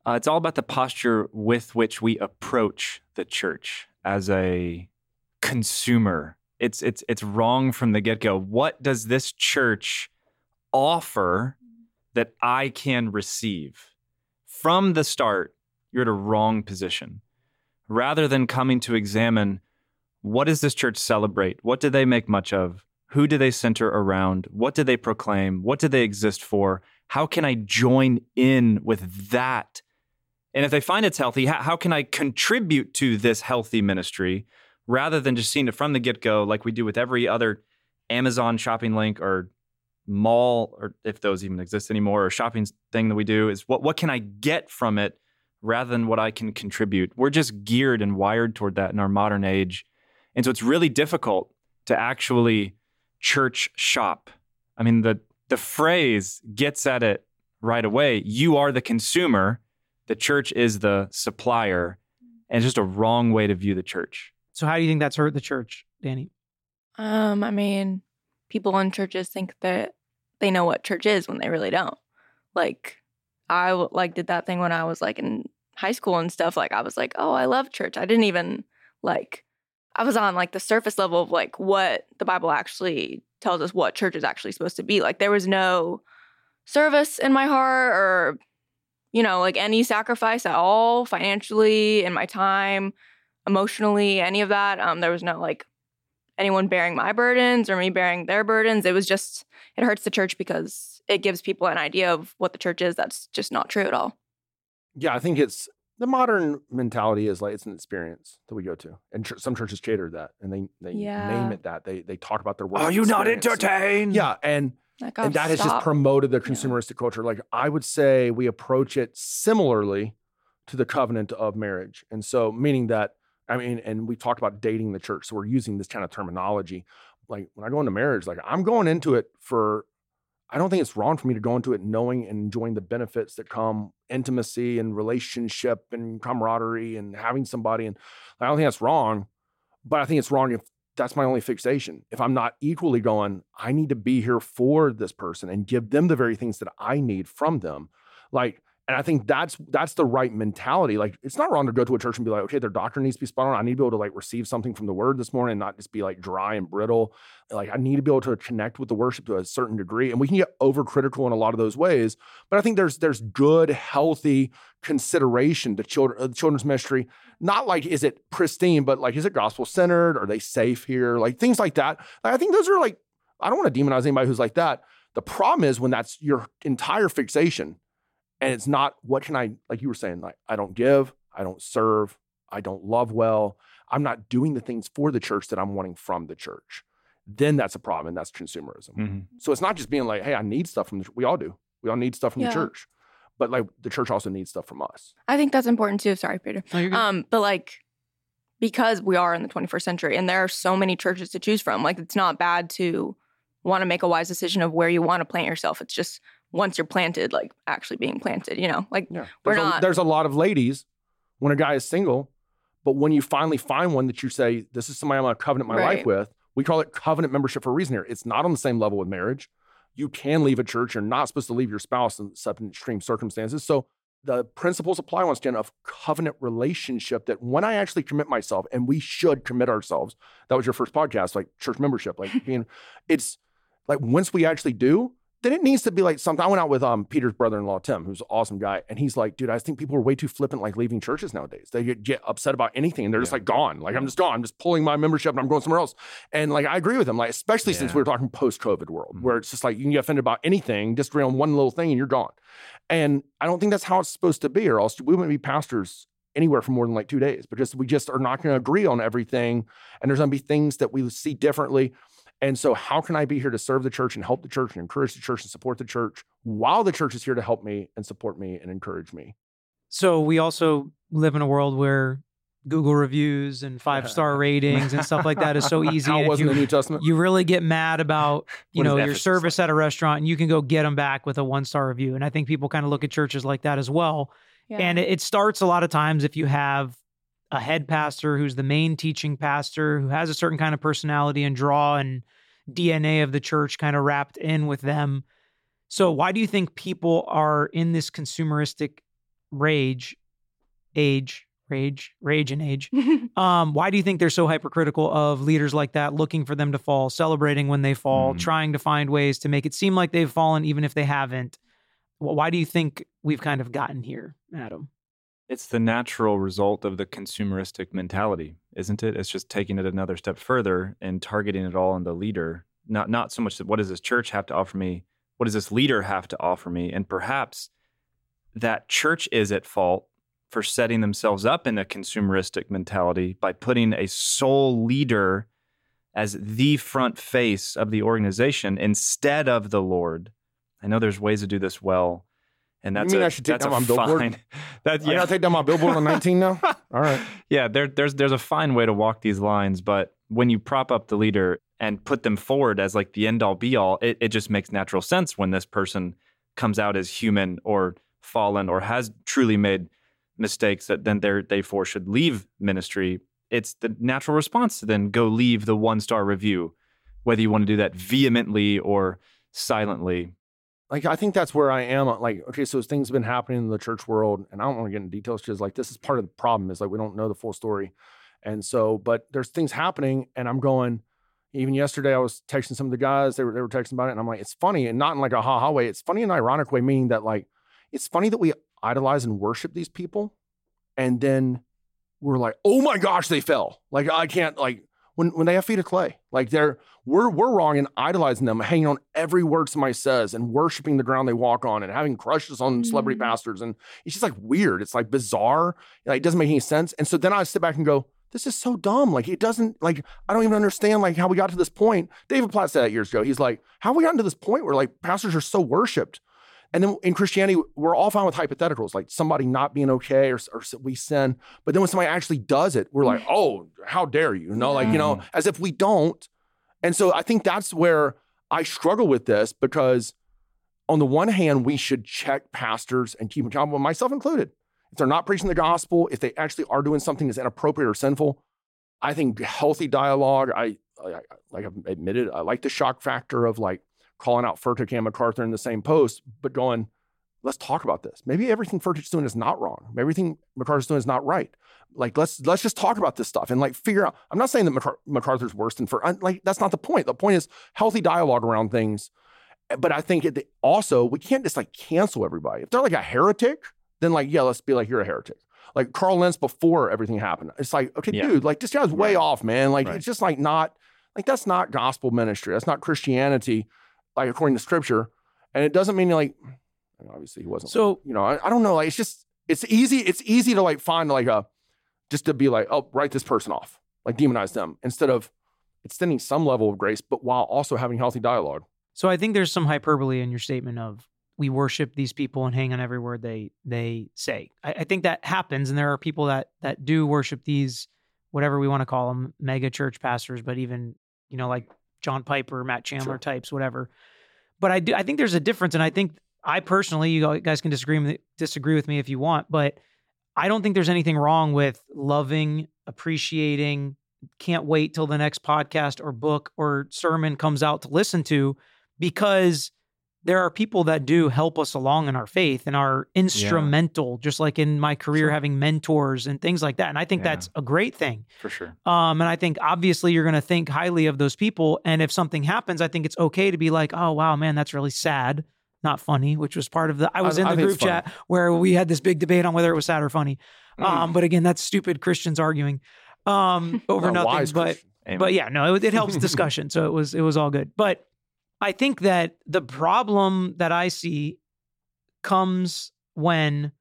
Uh, it's all about the posture with which we approach the church as a consumer. It's it's it's wrong from the get go. What does this church offer that I can receive? From the start, you're at a wrong position. Rather than coming to examine what does this church celebrate? What do they make much of? Who do they center around? What do they proclaim? What do they exist for? How can I join in with that? And if they find it's healthy, how, can I contribute to this healthy ministry rather than just seeing it from the get go, like we do with every other Amazon shopping link or mall, or if those even exist anymore, or shopping thing that we do? Is what, what can I get from it rather than what I can contribute? We're just geared and wired toward that in our modern age. And so it's really difficult to actually church shop. I mean, the the phrase gets at it right away. You are the consumer, the church is the supplier, and it's just a wrong way to view the church. So how do you think that's hurt the church, Danny? Um, I mean, people in churches think that they know what church is when they really don't. Like, I like did that thing when I was like in high school and stuff. Like, I was like, oh, I love church. I didn't even like. I was on like the surface level of like what the Bible actually tells us what church is actually supposed to be. Like, there was no service in my heart or you know like any sacrifice at all financially in my time emotionally any of that um there was no like anyone bearing my burdens or me bearing their burdens it was just it hurts the church because it gives people an idea of what the church is that's just not true at all Yeah, I think it's the modern mentality is like it's an experience that we go to, and ch- some churches cater that, and they they Yeah. name it that. They they talk about their work. Are you not entertained? Yeah, and like oh, and that has just promoted the consumeristic culture. Like I would say, we approach it similarly to the covenant of marriage, and so meaning that I mean, and we talked about dating the church, so we're using this kind of terminology. Like when I go into marriage, like I'm going into it for. I don't think it's wrong for me to go into it knowing and enjoying the benefits that come intimacy and relationship and camaraderie and having somebody. And I don't think that's wrong, but I think it's wrong if that's my only fixation. If I'm not equally going, I need to be here for this person and give them the very things that I need from them. Like, and I think that's that's the right mentality. Like, it's not wrong to go to a church and be like, okay, their doctrine needs to be spot on. I need to be able to like receive something from the word this morning and not just be like dry and brittle. Like, I need to be able to connect with the worship to a certain degree. And we can get overcritical in a lot of those ways. But I think there's there's good, healthy consideration to children uh, children's ministry not like is it pristine, but like is it gospel centered? Are they safe here? Like things like that. Like, I think those are like I don't want to demonize anybody who's like that. The problem is when that's your entire fixation, and it's not what can I like you were saying like I don't give, I don't serve, I don't love well, I'm not doing the things for the church that I'm wanting from the church. Then that's a problem, and that's consumerism. Mhm. So it's not just being like, hey, I need stuff from the. We all do. We all need stuff from Yeah. the church, but like the church also needs stuff from us. i think that's important too sorry peter No, you're good. um but like because we are in the 21st century and there are so many churches to choose from like it's not bad to want to make a wise decision of where you want to plant yourself it's just once you're planted like actually being planted you know like Yeah. We're There's, a, not- there's a lot of ladies when a guy is single, but when you finally find one that you say, this is somebody I'm going to covenant my life with, we call it covenant membership for a reason here. It's not on the same level with marriage. You can leave a church. You're not supposed to leave your spouse in certain extreme circumstances. So the principles apply once again of covenant relationship that when I actually commit myself, and we should commit ourselves, that was your first podcast, like church membership, like being, it's like once we actually do, then it needs to be like something. I went out with um Peter's brother-in-law Tim, who's an awesome guy, and he's like, dude, I think people are way too flippant, like leaving churches nowadays. They get, get upset about anything, and they're just like gone. Like I'm just gone. I'm just pulling my membership, and I'm going somewhere else. And like I agree with him, like especially since we were talking post-COVID world, Mhm. where it's just like you can get offended about anything, just around one little thing, and you're gone. And I don't think that's how it's supposed to be, or else we wouldn't be pastors anywhere for more than like two days But just we just are not going to agree on everything, and there's going to be things that we see differently. And so, how can I be here to serve the church and help the church and encourage the church and support the church while the church is here to help me and support me and encourage me? So we also live in a world where Google reviews and five star ratings and stuff like that is so easy. How wasn't you, the New Testament? you really get mad about you know your Ephesus service at a restaurant, and you can go get them back with a one star review. And I think people kind of look at churches like that as well. yeah. And it, it starts a lot of times if you have a head pastor who's the main teaching pastor who has a certain kind of personality and draw and DNA of the church kind of wrapped in with them. So why do you think people are in this consumeristic rage age rage, rage and age. Um, why do you think they're so hypercritical of leaders like that, looking for them to fall, celebrating when they fall, Mm. trying to find ways to make it seem like they've fallen, even if they haven't? Wh- Why do you think we've kind of gotten here, Adam? It's the natural result of the consumeristic mentality, isn't it? It's just taking it another step further and targeting it all on the leader. Not not so much that what does this church have to offer me? What does this leader have to offer me? And perhaps that church is at fault for setting themselves up in a consumeristic mentality by putting a sole leader as the front face of the organization instead of the Lord. I know there's ways to do this well. And that's mean a, I should take that's down my billboard? That, I gotta take down my billboard on 19 now. All right. yeah, there, there's there's a fine way to walk these lines, but when you prop up the leader and put them forward as like the end all be all, it, it just makes natural sense when this person comes out as human or fallen or has truly made mistakes that then they therefore should leave ministry. It's the natural response to then go leave the one star review, whether you want to do that vehemently or silently. Like I think that's where I am. Uh, like, okay, so things have been happening in the church world, and I don't want to get into details because like this is part of the problem is like we don't know the full story, and so but there's things happening, and I'm going. Even yesterday, I was texting some of the guys. They were they were texting about it, and I'm like, it's funny, and not in like a ha ha way. It's funny in an ironic way, meaning that like it's funny that we idolize and worship these people, and then we're like, oh my gosh, they fell. Like I can't like when when they have feet of clay, like they're we're we're wrong in idolizing them, hanging on every word somebody says, and worshiping the ground they walk on, and having crushes on celebrity Mhm. pastors, and it's just like weird. It's like bizarre. Like it doesn't make any sense. And so then I sit back and go, this is so dumb. Like it doesn't like I don't even understand like how we got to this point. David Platt said that years ago. He's like, how have we gotten to this point where like pastors are so worshipped? And then in Christianity, we're all fine with hypotheticals, like somebody not being okay or, or we sin. But then when somebody actually does it, we're like, mm. oh, how dare you? You know, like, you know, as if we don't. And so I think that's where I struggle with this because on the one hand, we should check pastors and keep them accountable, myself included. If they're not preaching the gospel, if they actually are doing something that's inappropriate or sinful, I think healthy dialogue, I, I like I've admitted, I like the shock factor of like calling out Furtick and MacArthur in the same post, but going, let's talk about this. Maybe everything Furtick's doing is not wrong. Maybe everything MacArthur's doing is not right. Like let's let's just talk about this stuff and like figure out. I'm not saying that MacAr- MacArthur's worse than for like that's not the point. The point is healthy dialogue around things. But I think it, also we can't just like cancel everybody. If they're like a heretic, then like yeah, let's be like you're a heretic. Like Carl Lentz before everything happened. It's like okay, Yeah. dude, like this guy's way Right. off, man. Like Right. it's just like not like that's not gospel ministry. That's not Christianity, like according to Scripture. And it doesn't mean like obviously he wasn't. So- you know, I, I don't know. Like it's just it's easy. It's easy to like find like a just to be like oh write this person off, like demonize them instead of extending some level of grace, but while also having healthy dialogue. So I think there's some hyperbole in your statement of we worship these people and hang on every word they they say. I, I think that happens, and there are people that that do worship these, whatever we want to call them, mega church pastors, but even you know like John Piper, Matt Chandler Sure. types, whatever. But I do I think there's a difference, and I think I personally, you guys can disagree disagree with me if you want, but I don't think there's anything wrong with loving, appreciating, can't wait till the next podcast or book or sermon comes out to listen to because there are people that do help us along in our faith and are instrumental, just like in my career, Sure. having mentors and things like that. And I think Yeah. that's a great thing. For sure. Um, and I think obviously you're going to think highly of those people. And if something happens, I think it's okay to be like, oh, wow, man, that's really sad. Not funny, which was part of the. I was I- in the think group chat where we had this big debate on whether it was sad or funny. Mm. Um, but again, that's stupid Christians arguing um, over Not nothing. But Christian. But yeah, no, it, it helps discussion. so it was it was all good. But I think that the problem that I see comes when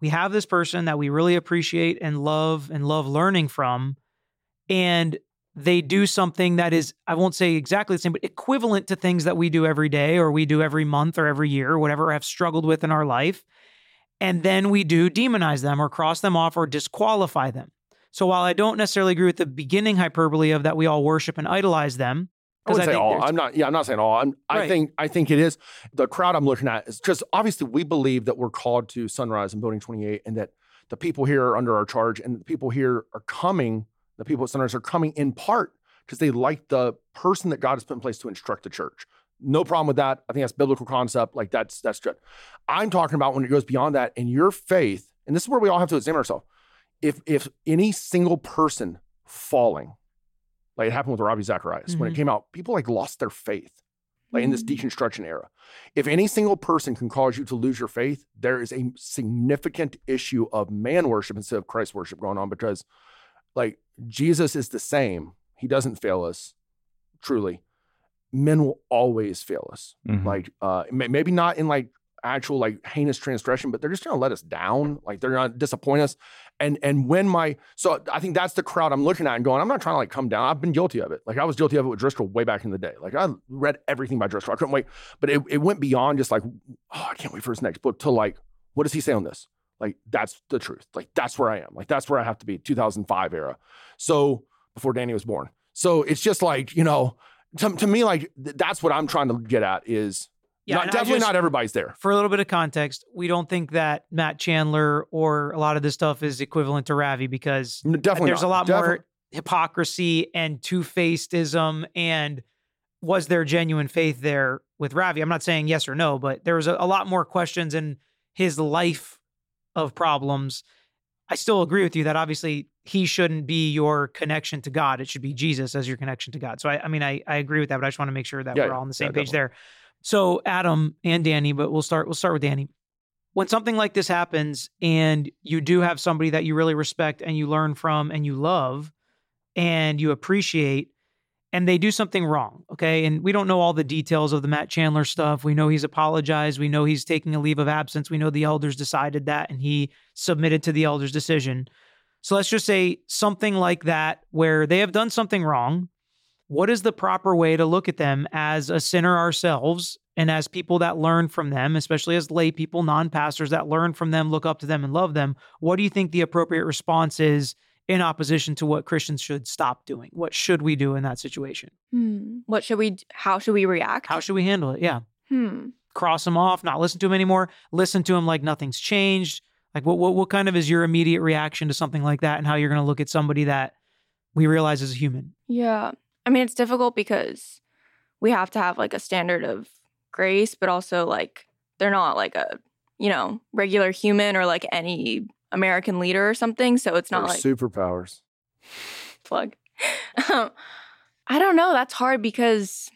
we have this person that we really appreciate and love and love learning from, and they do something that is, I won't say exactly the same, but equivalent to things that we do every day or we do every month or every year or whatever have struggled with in our life. And then we do demonize them or cross them off or disqualify them. So while I don't necessarily agree with the beginning hyperbole of that we all worship and idolize them, Oh, I would I say all. I'm not. Yeah, I'm not saying all. I'm, I think. I think it is the crowd I'm looking at is because obviously we believe that we're called to Sunrise and Building 28, and that the people here are under our charge, and the people here are coming. The people at Sunrise are coming in part because they like the person that God has put in place to instruct the church. No problem with that. I think that's biblical concept. Like that's that's good. I'm talking about when it goes beyond that, and your faith, and this is where we all have to examine ourselves. if if any single person falling, like it happened with Ravi Zacharias when it Mhm. came out, people like lost their faith, like in this deconstruction era. If any single person can cause you to lose your faith, there is a significant issue of man worship instead of Christ worship going on because, like Jesus is the same. He doesn't fail us, truly. Men will always fail us Mhm. like uh maybe not in like actual like heinous transgression but they're just gonna let us down like they're gonna disappoint us. And and when my so i think that's the crowd i'm looking at and going i'm not trying to like come down. I've been guilty of it. Like i was guilty of it with driscoll way back in the day. Like i read everything by driscoll. I couldn't wait. But it, it went beyond just like oh i can't wait for his next book to like what does he say on this? Like that's the truth. Like that's where i am. Like that's where i have to be. 2005 era. So before danny was born. So it's just like you know to, to me like th- that's what i'm trying to get at is not, definitely just- not everybody's there. For a little bit of context, we don't think that Matt Chandler or a lot of this stuff is equivalent to Ravi because Definitely, there's not. a lot more hypocrisy and two facedism. And was there genuine faith there with Ravi? I'm not saying yes or no, but there was a, a lot more questions in his life of problems. I still agree with you that obviously he shouldn't be your connection to God. It should be Jesus as your connection to God. So I, I mean, I, I agree with that, but I just want to make sure that Yeah, we're all on the yeah, same page definitely. there. So Adam and Danny, but we'll start we'll start with Danny. When something like this happens and you do have somebody that you really respect and you learn from and you love and you appreciate and they do something wrong, okay? And we don't know all the details of the Matt Chandler stuff. We know he's apologized, we know he's taking a leave of absence, we know the elders decided that and he submitted to the elders' decision. So let's just say something like that where they have done something wrong what is the proper way to look at them as a sinner ourselves and as people that learn from them, especially as lay people, non pastors that learn from them, look up to them, and love them? What do you think the appropriate response is in opposition to what Christians should stop doing? What should we do in that situation? Hmm. What should we? How should we react? How should we handle it? Yeah. Hmm. Cross them off, not listen to them anymore, listen to them like nothing's changed. Like, what, what, what kind of is your immediate reaction to something like that and how you're going to look at somebody that we realize is a human? Yeah. I mean, it's difficult because we have to have like a standard of grace, but also like they're not like a, you know, regular human or like any American leader or something. So it's not like superpowers. plug. Um, I don't know. That's hard because,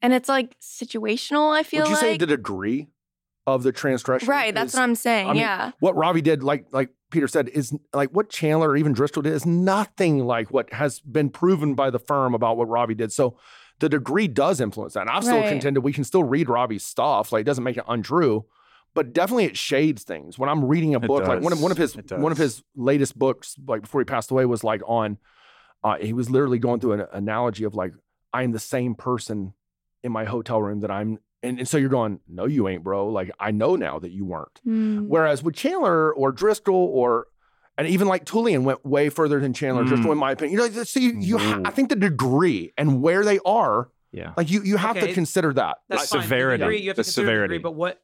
and it's like situational, I feel like. Would you like. say the degree of the transgression? right. That's what I'm saying. I mean, yeah. What Ravi did, like like Peter said, is like what Chandler or even Driscoll did is nothing like what has been proven by the firm about what Ravi did. So the degree does influence that. And I've still Right. contended we can still read Ravi's stuff. Like it doesn't make it untrue, but definitely it shades things. When I'm reading a It book, like one of one of his one of his latest books, like before he passed away, was like on. Uh, he was literally going through an analogy of like I am the same person in my hotel room that I'm. And, and so you're going, no, you ain't, bro. Like I know now that you weren't. Hmm. Whereas with Chandler or Driscoll or and even like Tullian went way further than Chandler Mm. Driscoll in my opinion. You know, so you, you ha- I think the degree and where they are, Yeah. like you you have Okay. to consider that. That's The fine. severity. degree, you have to The consider severity. degree, but what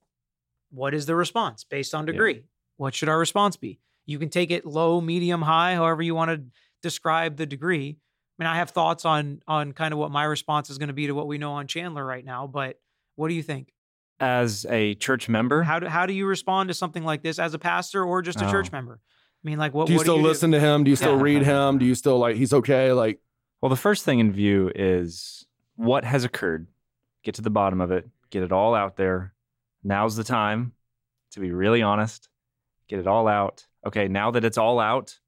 what is the response based on degree? What should our response be? You can take it low, medium, high, however you want to describe the degree. I mean, I have thoughts on on kind of what my response is going to be to what we know on Chandler right now, but what do you think? As a church member, How do how do you respond to something like this as a pastor or just a church Oh. member? I mean, like what do you what still do listen to him? Do you still Yeah. read him? Do you still like he's okay? Like Well, the first thing in view is what has occurred. Get to the bottom of it. Get it all out there. Now's the time to be really honest. Get it all out. Okay, now that it's all out,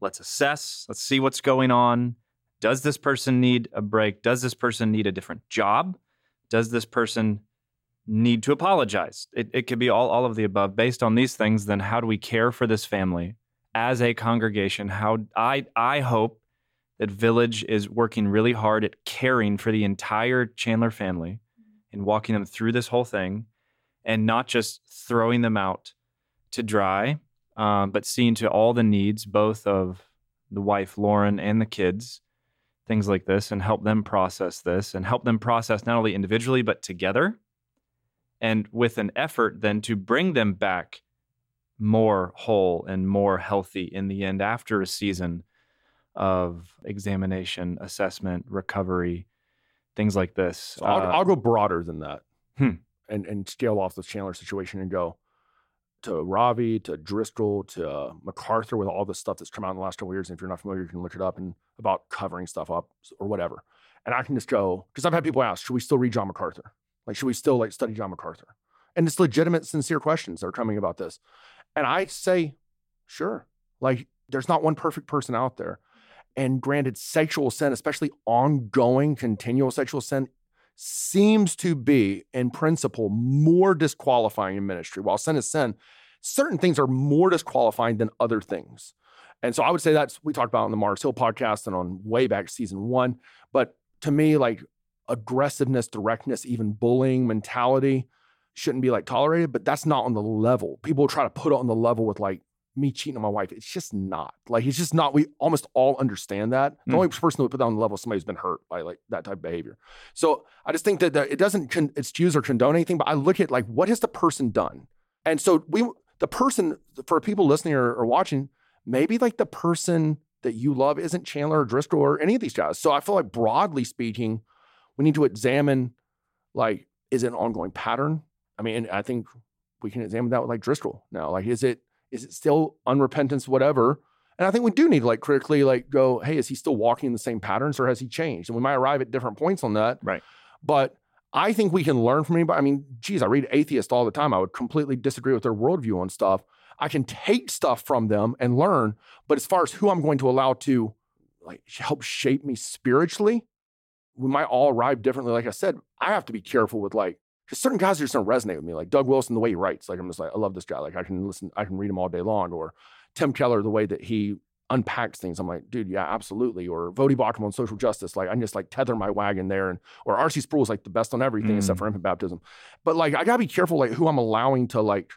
let's assess. Let's see what's going on. Does this person need a break? Does this person need a different job? Does this person need to apologize? It, it could be all, all of the above. Based on these things, then how do we care for this family as a congregation? How I I hope that Village is working really hard at caring for the entire Chandler family and walking them through this whole thing and not just throwing them out to dry, um, but seeing to all the needs, both of the wife, Lauren, and the kids, things like this, and help them process this and help them process not only individually, but together. And with an effort then to bring them back more whole and more healthy in the end after a season of examination, assessment, recovery, things like this. so I'll, Uh, I'll go broader than that, Hmm. and and scale off the Chandler situation and go. To Ravi to Driscoll to uh, MacArthur with all the stuff that's come out in the last couple years. And if you're not familiar, you can look it up and about covering stuff up or whatever. And I can just go because I've had people ask, should we still read John MacArthur? Like, should we still like study John MacArthur? And it's legitimate, sincere questions that are coming about this. And I say, sure. Like, there's not one perfect person out there. And granted, sexual sin, especially ongoing, continual sexual sin, seems to be, in principle, more disqualifying in ministry. While sin is sin, certain things are more disqualifying than other things. And so I would say that's we talked about on the Mars Hill podcast and on way back season one. But to me, like aggressiveness, directness, even bullying mentality shouldn't be like tolerated, but that's not on the level. People try to put it on the level with like me cheating on my wife. It's just not. Like it's just not. We almost all understand that. The Mm. only person who would put that on the level is somebody who's been hurt by like that type of behavior. So I just think that, that it doesn't con- excuse or condone anything, but I look at like what has the person done, and so we the person for people listening or, or watching, maybe like the person that you love isn't Chandler or Driscoll or any of these guys. So I feel like broadly speaking, we need to examine like is it an ongoing pattern? I mean, I think we can examine that with like Driscoll now. Like, is it is it still unrepentance, whatever? And I think we do need to like critically like go, hey, is he still walking in the same patterns or has he changed? And we might arrive at different points on that. Right. But I think we can learn from anybody. I mean, geez, I read atheists all the time. I would completely disagree with their worldview on stuff. I can take stuff from them and learn, but as far as who I'm going to allow to like help shape me spiritually, we might all arrive differently. Like I said, I have to be careful with like because certain guys just don't resonate with me. Like Doug Wilson, the way he writes, like I'm just like I love this guy. Like I can listen, I can read him all day long. Or Tim Keller, the way that he unpacks things, I'm like, dude, yeah, absolutely. Or Voddie Baucham on social justice, like I can just like tether my wagon there. And or RC Sproul is like the best on everything Mm. except for infant baptism. But like I gotta be careful like who I'm allowing to like.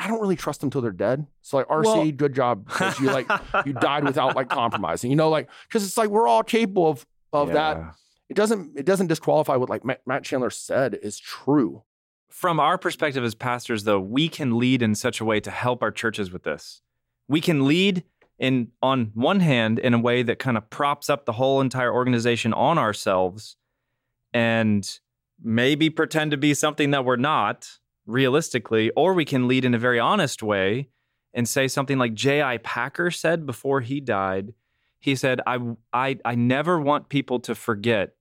I don't really trust them till they're dead. So like RC, Well- good job because you like you died without like compromising. You know, like because it's like we're all capable of of that Yeah. It doesn't it doesn't disqualify what like Matt, Chandler said is true. From our perspective as pastors, though, we can lead in such a way to help our churches with this. We can lead in on one hand in a way that kind of props up the whole entire organization on ourselves and maybe pretend to be something that we're not realistically, or we can lead in a very honest way and say something like J.I. Packer said before he died. He said, I, I, I never want people to forget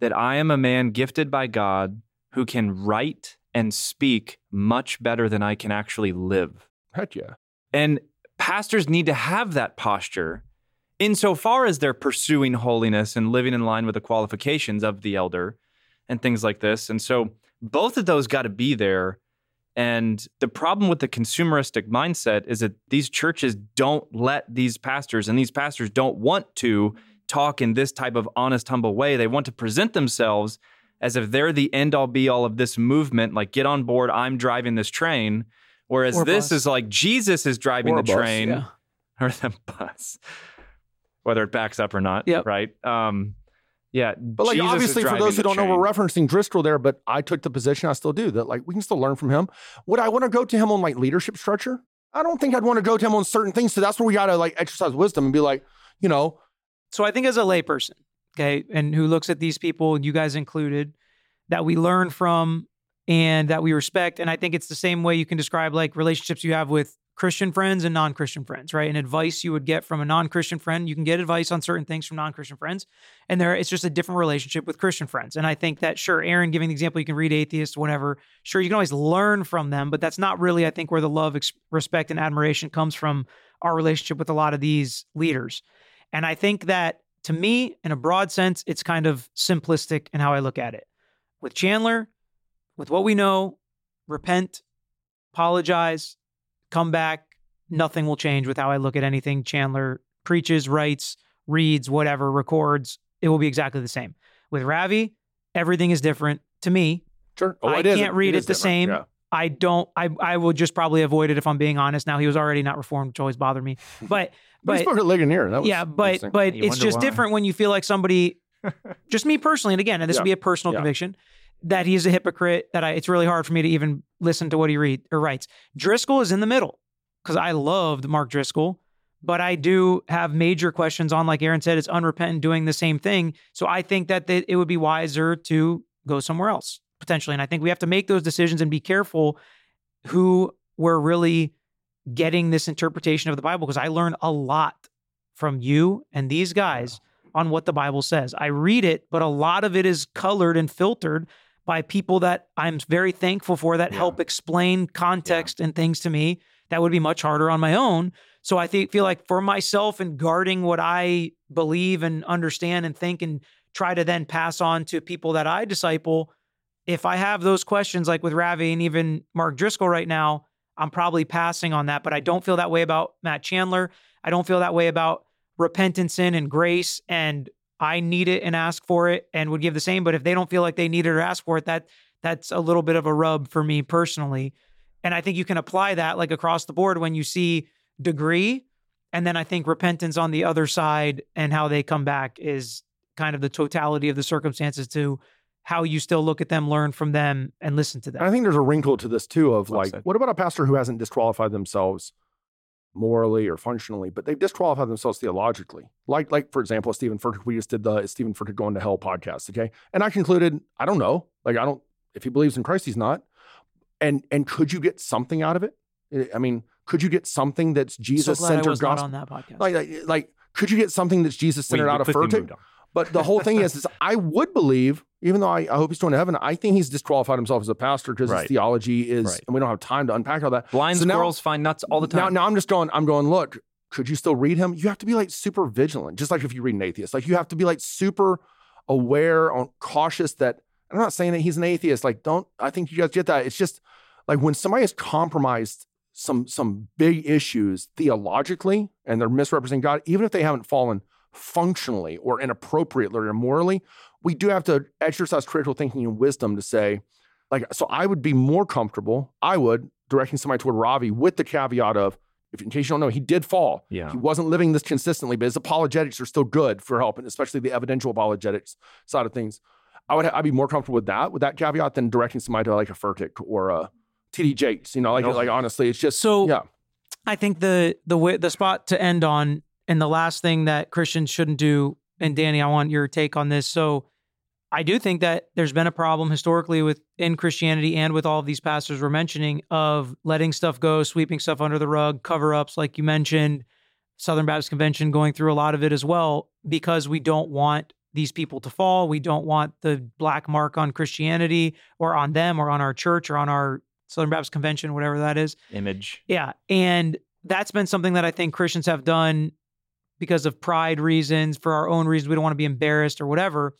that I am a man gifted by God who can write and speak much better than I can actually live. Heck yeah. And pastors need to have that posture insofar as they're pursuing holiness and living in line with the qualifications of the elder and things like this. And so both of those got to be there. And the problem with the consumeristic mindset is that these churches don't let these pastors, and these pastors don't want to talk in this type of honest, humble way. They want to present themselves as if they're the end all be all of this movement, like, get on board, I'm driving this train. Whereas Or this bus. is like Jesus is driving Or the bus, train yeah. or the bus, whether it backs up or not. Yep. Right. Um, yeah. But like Jesus obviously for those who don't know, we're referencing Driscoll there, but I took the position I still do that like we can still learn from him. Would I want to go to him on like leadership structure? I don't think I'd want to go to him on certain things. So that's where we gotta like exercise wisdom and be like, you know, So I think as a layperson, okay, and who looks at these people, you guys included, that we learn from and that we respect. And I think it's the same way you can describe like relationships you have with Christian friends and non-Christian friends, right? And advice you would get from a non-Christian friend, you can get advice on certain things from non-Christian friends, and there it's just a different relationship with Christian friends. And I think that sure, Aaron giving the example, you can read atheists, whatever. Sure, you can always learn from them, but that's not really, I think, where the love, respect, and admiration comes from our relationship with a lot of these leaders. And I think that to me, in a broad sense, it's kind of simplistic in how I look at it. With Chandler, with what we know, repent, apologize, come back. Nothing will change with how I look at anything Chandler preaches, writes, reads, whatever, records. It will be exactly the same. With Ravi, everything is different to me. sure. Oh, I can't read is it the different. same. Yeah. I don't. I I will just probably avoid it if I'm being honest. Now he was already not reformed, which always bothered me. But But but spoke at Ligonier. That was yeah, but but You it's just why. different when you feel like somebody, just me personally, and again, and this Yeah. would be a personal Yeah. conviction, that he's a hypocrite. That I, it's really hard for me to even listen to what he read or writes. Driscoll is in the middle because I loved Mark Driscoll, but I do have major questions on, like Aaron said, it's unrepentant doing the same thing. So I think that they, it would be wiser to go somewhere else potentially, and I think we have to make those decisions and be careful who we're really getting this interpretation of the Bible because I learn a lot from you and these guys on what the Bible says. I read it, but a lot of it is colored and filtered by people that I'm very thankful for that Yeah. help explain context and things to me that would be much harder on my own. So I think feel like for myself and guarding what I believe and understand and think and try to then pass on to people that I disciple, if I have those questions like with Ravi and even Mark Driscoll right now, I'm probably passing on that. But I don't feel that way about Matt Chandler. I don't feel that way about repentance sin and grace and I need it and ask for it and would give the same. But if they don't feel like they need it or ask for it, that that's a little bit of a rub for me personally. And I think you can apply that like across the board when you see degree. And then I think repentance on the other side and how they come back is kind of the totality of the circumstances to how you still look at them, learn from them, and listen to them. And I think there's a wrinkle to this too of Well like, said. what about a pastor who hasn't disqualified themselves morally or functionally, but they've disqualified themselves theologically? Like, like for example, Stephen Furtick, we just did the Stephen Furtick going to hell podcast. Okay. And I concluded, I don't know. Like, I don't, if he believes in Christ, he's not. And and could you get something out of it? I- I mean, could you get something that's so Jesus glad I centered was not gospel? on that podcast. Like, like, like, could you get something that's Jesus centered out of quickly Furtick? But the whole thing is, is I would believe, even though I, I hope he's going to heaven, I think he's disqualified himself as a pastor because Right. his theology is, Right. and we don't have time to unpack all that. Blind So now- find nuts all the time. Now, now I'm just going, I'm going, look, could you still read him? You have to be like super vigilant, just like if you read an atheist. Like you have to be like super aware, on cautious that I'm not saying that he's an atheist. Like, don't I think you guys get that? It's just like when somebody has compromised some some big issues theologically and they're misrepresenting God, even if they haven't fallen functionally or inappropriately or morally, we do have to exercise critical thinking and wisdom to say, like, so I would be more comfortable, I would, directing somebody toward Ravi with the caveat of, if in case you don't know, he did fall. Yeah. He wasn't living this consistently, but his apologetics are still good for helping, especially the evidential apologetics side of things. I would I'd be more comfortable with that, with that caveat, than directing somebody to like a Furtick or a TD Jakes. You know, like No. like honestly, it's just So- yeah. I think the the way, the spot to end on, and the last thing that Christians shouldn't do. And mm-hmm. Danny, I want your take on this. So, I do think that there's been a problem historically with in Christianity and with all of these pastors we're mentioning of letting stuff go, sweeping stuff under the rug, cover ups, like you mentioned, Southern Baptist Convention going through a lot of it as well, because we don't want these people to fall. We don't want the black mark on Christianity or on them or on our church or on our Southern Baptist Convention, whatever that is. Image. Yeah. And that's been something that I think Christians have done because of pride reasons, for our own reasons. We don't want to be embarrassed or whatever.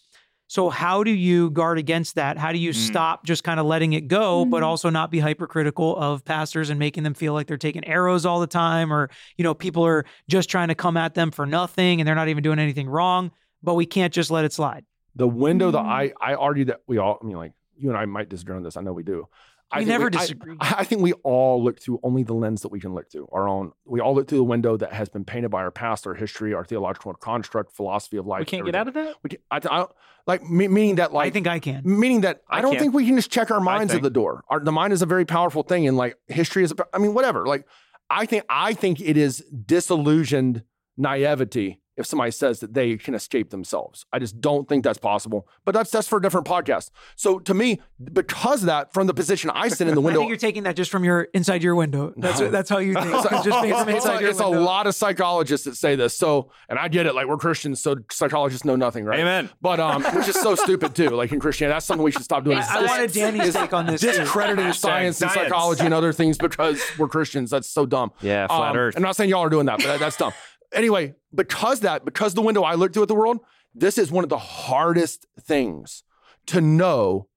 So, how do you guard against that? How do you Mm. stop just kind of letting it go, but Mhm. also not be hypercritical of pastors and making them feel like they're taking arrows all the time or, you know, people are just trying to come at them for nothing and they're not even doing anything wrong, but we can't just let it slide. The window that Mm. I I argue that we all I mean like you and I might disagree on this. I know we do. I We never I- disagree. I, I think we all look through only the lens that we can look through our own. We all look through the window that has been painted by our past, our history, our theological construct, philosophy of life. We can't get out of that? We can, I, I don't like meaning that like I think I can. meaning that I, I don't can't. think we can just check our minds at the door. Our, the mind is a very powerful thing, and like history is. I mean, whatever. Like I think I think it is disillusioned naivety if somebody says that they can escape themselves. I just don't think that's possible. But that's that's for a different podcast. So to me, because of that, from the position I sit in the window, I think you're taking that just from your inside your window. That's No. that's how you think. it's, It's just based from it's inside a, your it's a lot of psychologists that say this. So, and I get it. Like we're Christians, so psychologists know nothing, right? Amen. But um, which is so stupid too. Like in Christianity, that's something we should stop doing. I, is I dis- wanted Danny's take on this. discrediting science and psychology and other things because we're Christians. That's so dumb. Yeah, flat Um, Earth. I'm not saying y'all are doing that, but that- that's dumb. Anyway, because that, because the window I look through at the world, this is one of the hardest things to know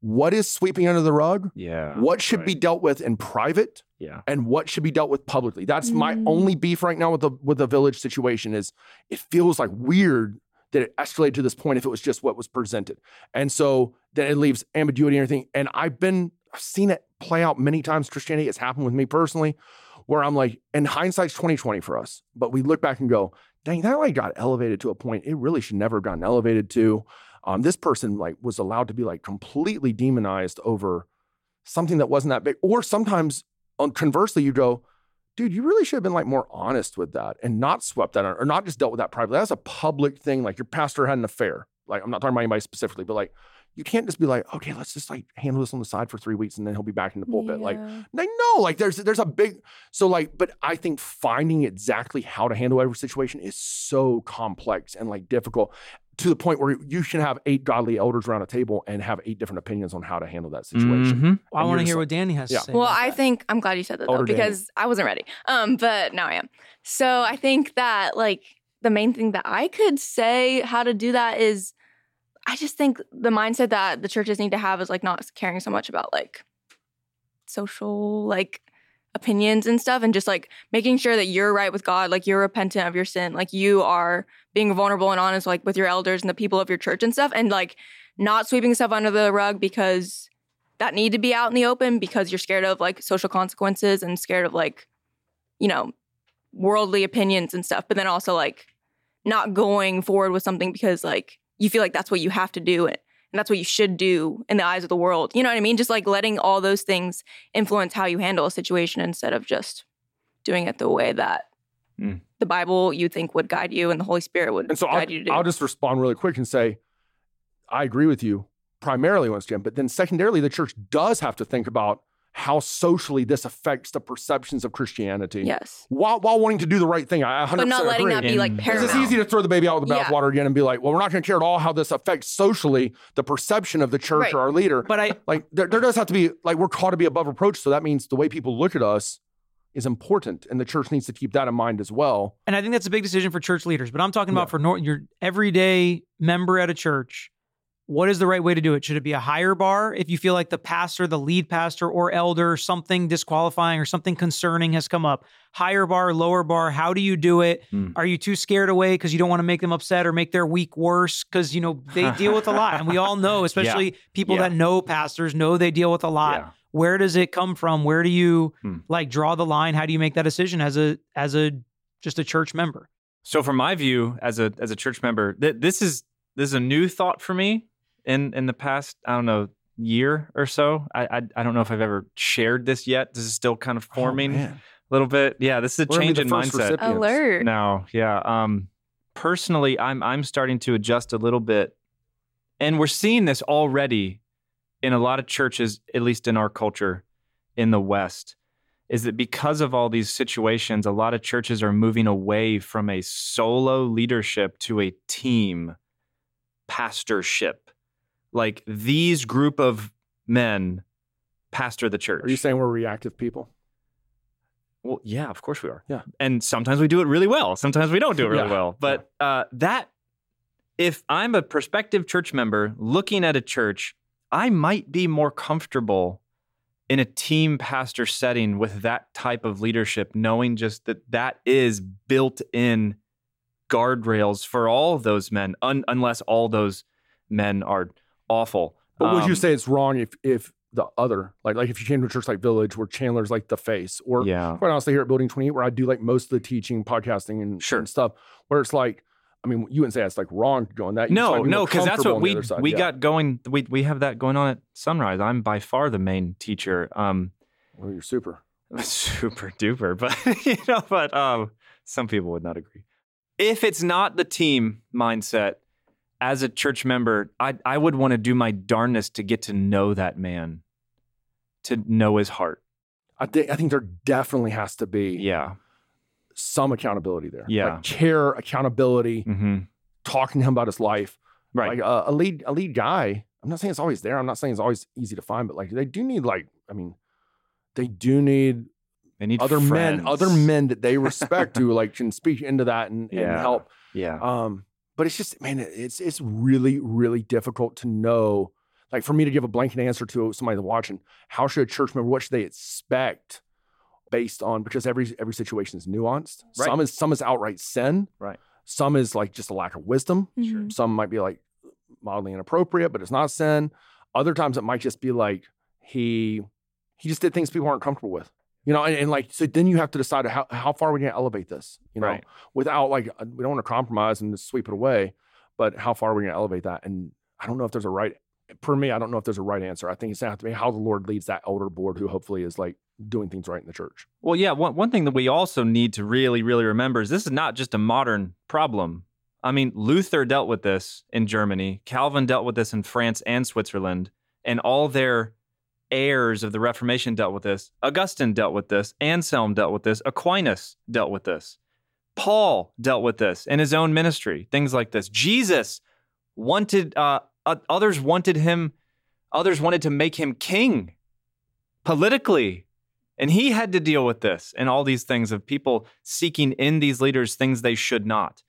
what is sweeping under the rug, Yeah. what should be dealt with in private, Yeah. and what should be dealt with publicly. That's my Mm. only beef right now with the with the village situation is it feels like weird that it escalated to this point if it was just what was presented. And so then it leaves ambiguity and everything. And I've been I've seen it play out many times. Christianity, it's happened with me personally, where I'm like, and hindsight's 2020 for us. But we look back and go, dang, that like got elevated to a point it really should never have gotten elevated to. Um, this person like was allowed to be like completely demonized over something that wasn't that big. Or sometimes conversely, you go, dude, you really should have been like more honest with that and not swept that or not just dealt with that privately. That's a public thing. Like your pastor had an affair. Like I'm not talking about anybody specifically, but like you can't just be like, okay, let's just like handle this on the side for three weeks and then he'll be back in the pulpit. Like, Yeah. like no, like there's there's a big so like, but I think finding exactly how to handle every situation is so complex and like difficult to the point where you should have eight godly elders around a table and have eight different opinions on how to handle that situation. Mhm. I want to hear like- what Danny has Yeah. to say. Well, I that. think I'm glad you said that though Older Danny. because I wasn't ready. Um, but now I am. So I think that like the main thing that I could say how to do that is I just think the mindset that the churches need to have is like not caring so much about like social like opinions and stuff and just like making sure that you're right with God, like you're repentant of your sin, like you are being vulnerable and honest like with your elders and the people of your church and stuff and like not sweeping stuff under the rug because that need to be out in the open because you're scared of like social consequences and scared of like you know worldly opinions and stuff but then also like not going forward with something because like you feel like that's what you have to do and that's what you should do in the eyes of the world. You know what i mean? Just like letting all those things influence how you handle a situation instead of just doing it the way that Mm. the bible you think would guide you and the holy spirit would And so I'll, you to do. I'll just respond really quick and say, I agree with you primarily once Jim, but then secondarily, the church does have to think about how socially this affects the perceptions of Christianity. yes While, while wanting to do the right thing, I 100% but not letting agree. that be like And- Because paramount it's easy to throw the baby out with the bathwater Yeah. bathwater again and be like, well, we're not going to care at all how this affects socially the perception of the church Right. or our leader. but I like, there, there does have to be, like, we're called to be above reproach. So that means the way people look at us is important. And the church needs to keep that in mind as well. and I think that's a big decision for church leaders. But I'm talking Yeah. about for nor- your everyday member at a church. What is the right way to do it? Should it be a higher bar if you feel like the pastor, the lead pastor, or elder, something disqualifying or something concerning has come up? Higher bar, lower bar. How do you do it? Hmm. Are you too scared away because you don't want to make them upset or make their week worse? Because you know they deal with a lot, and we all know, especially people Yeah. that know pastors, know they deal with a lot. Yeah. Where does it come from? Where do you Hmm. like draw the line? How do you make that decision as a as a just a church member? So from my view as a as a church member, th- this is this is a new thought for me in in the past I don't know year or so. I I, I don't know if I've ever shared this yet. This is still kind of forming Oh, a little bit. Yeah, this is a We're change in mindset. alert No, yeah. Um, personally, I'm I'm starting to adjust a little bit, and we're seeing this already in a lot of churches, at least in our culture in the West. Is that because of all these situations, a lot of churches are moving away from a solo leadership to a team pastorship. Like these group of men pastor the church. Are you saying we're reactive people? Well, yeah, of course we are. Yeah. And sometimes we do it really well. Sometimes we don't do it really Yeah. well. But uh, that, if I'm a prospective church member looking at a church, I might be more comfortable in a team pastor setting with that type of leadership, knowing just that that is built in guardrails for all those men, un- unless all those men are awful. But would you Um, say it's wrong if if the other, like like if you came to a church like Village where Chandler's like the face, or Yeah. quite honestly here at Building 28 where I do like most of the teaching, podcasting, and, Sure. and stuff, where it's like, I mean, you wouldn't say it's like wrong doing that. You No, no, because that's what we we Yeah. got going. We we have that going on at Sunrise. I'm by far the main teacher. Um, Well, you're super. super duper, but you know, but um, some people would not agree. If it's not the team mindset, as a church member, I I would want to do my darnest to get to know that man, to know his heart. I think I think there definitely has to be Yeah. some accountability there. Yeah. like care, accountability, Mm-hmm. talking to him about his life. Right. Like uh, a lead, a lead guy. I'm not saying it's always there. I'm not saying it's always easy to find, but like they do need like, I mean, they do need they need other men, other men that they respect who like can speak into that and, and help. Yeah. Um, but it's just, man, it's it's really, really difficult to know. Like for me to give a blanket answer to somebody watching, how should a church member, what should they expect based on because every every situation is nuanced. Right. Some is some is outright sin. Right. Some is like just a lack of wisdom. Mhm. Some might be like mildly inappropriate, but it's not sin. Other times it might just be like he he just did things people aren't comfortable with. You know, and, and like so then you have to decide how how far we're gonna elevate this, you know, Right. without like uh, we don't want to compromise and just sweep it away, but how far are we gonna elevate that? And I don't know if there's a right for me, I don't know if there's a right answer. I think it's gonna have to be how the Lord leads that elder board who hopefully is like doing things right in the church. Well, yeah. One, one thing that we also need to really, really remember is this is not just a modern problem. I mean, Luther dealt with this in Germany, Calvin dealt with this in France and Switzerland, and all their heirs of the Reformation dealt with this. Augustine dealt with this. Anselm dealt with this. Aquinas dealt with this. Paul dealt with this in his own ministry, things like this. Jesus wanted, uh, others wanted him, others wanted to make him king politically. And he had to deal with this and all these things of people seeking in these leaders things they should not.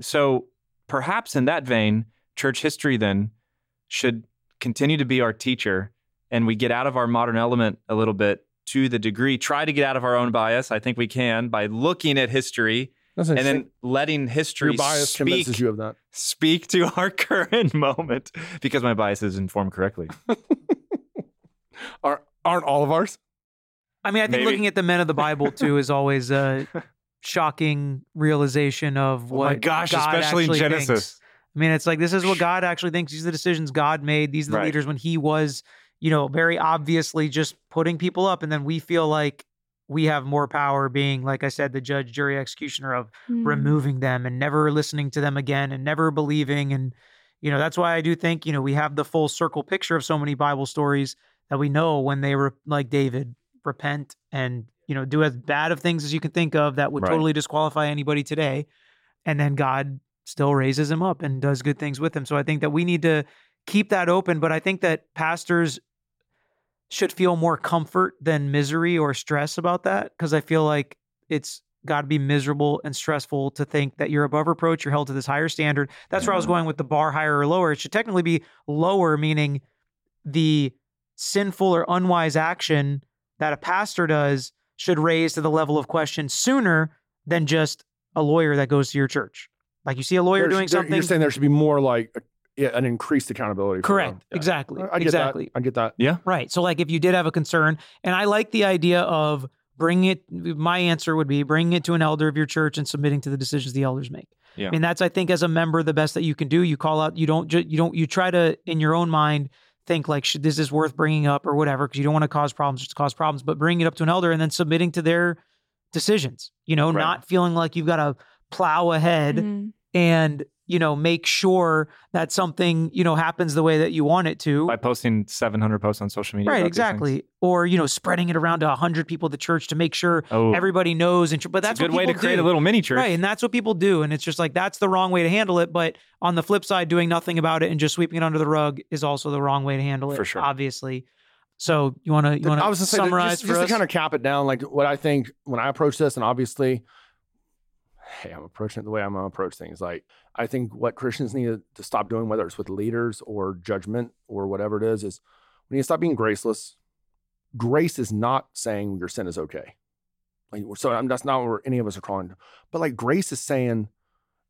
So perhaps in that vein, church history then should continue to be our teacher and we get out of our modern element a little bit to the degree, try to get out of our own bias. I think we can by looking at history and then letting history your bias speak, convinces you of that. speak to our current moment because my bias is informed correctly. Are, aren't all of ours? I mean, I think Maybe. looking at the men of the Bible too is always a shocking realization of Oh what my gosh, God especially in actually Genesis. thinks. I mean, it's like this is what God actually thinks. These are the decisions God made. These are the Right. leaders when He was, you know, very obviously just putting people up, and then we feel like we have more power, being like I said, the judge, jury, executioner of Mm. removing them and never listening to them again and never believing. And, you know, that's why I do think, you know, we have the full circle picture of so many Bible stories that we know when they were like David, repent and, you know, do as bad of things as you can think of that would Right. totally disqualify anybody today. And then God still raises him up and does good things with him. So I think that we need to keep that open. But I think that pastors should feel more comfort than misery or stress about that because I feel like it's got to be miserable and stressful to think that you're above reproach, you're held to this higher standard. That's where I was Mhm. going with the bar higher or lower. It should technically be lower, meaning the sinful or unwise action that a pastor does should raise to the level of question sooner than just a lawyer that goes to your church. Like you see a lawyer There- doing something. You're saying there should be more like a, yeah, an increased accountability. for Correct. them. Yeah. Exactly. I I get exactly. that. I get that. Yeah. Right. So, like, if you did have a concern, and I like the idea of bringing it, my answer would be bringing it to an elder of your church and submitting to the decisions the elders make. Yeah. I mean, that's I think as a member the best that you can do. You call out. You don't. Ju- you don't. You try to in your own mind think like, should this is worth bringing up or whatever because you don't want to cause problems just cause problems. But bringing it up to an elder and then submitting to their decisions. You know, Right. not feeling like you've got to plow ahead Mm. and you know make sure that something you know happens the way that you want it to By posting 700 posts on social media. right about these things. exactly or you know spreading it around to 100 people at the church to make sure Oh, everybody knows and tr- but that's a good what way to create do. a little mini church. right and that's what people do and it's just like that's the wrong way to handle it but on the flip side doing nothing about it and just sweeping it under the rug is also the wrong way to handle it For sure. obviously so you want to you want I to was just saying, summarize just, for just us to kind of cap it down, like what I think when I approach this, and obviously, hey, I'm approaching it the way I'm gonna approach things. Like I think what Christians need to stop doing, whether it's with leaders or judgment or whatever it is, is we need to stop being graceless. Grace is not saying your sin is okay. Like so, I'm, that's not where any of us are calling. But like grace is saying,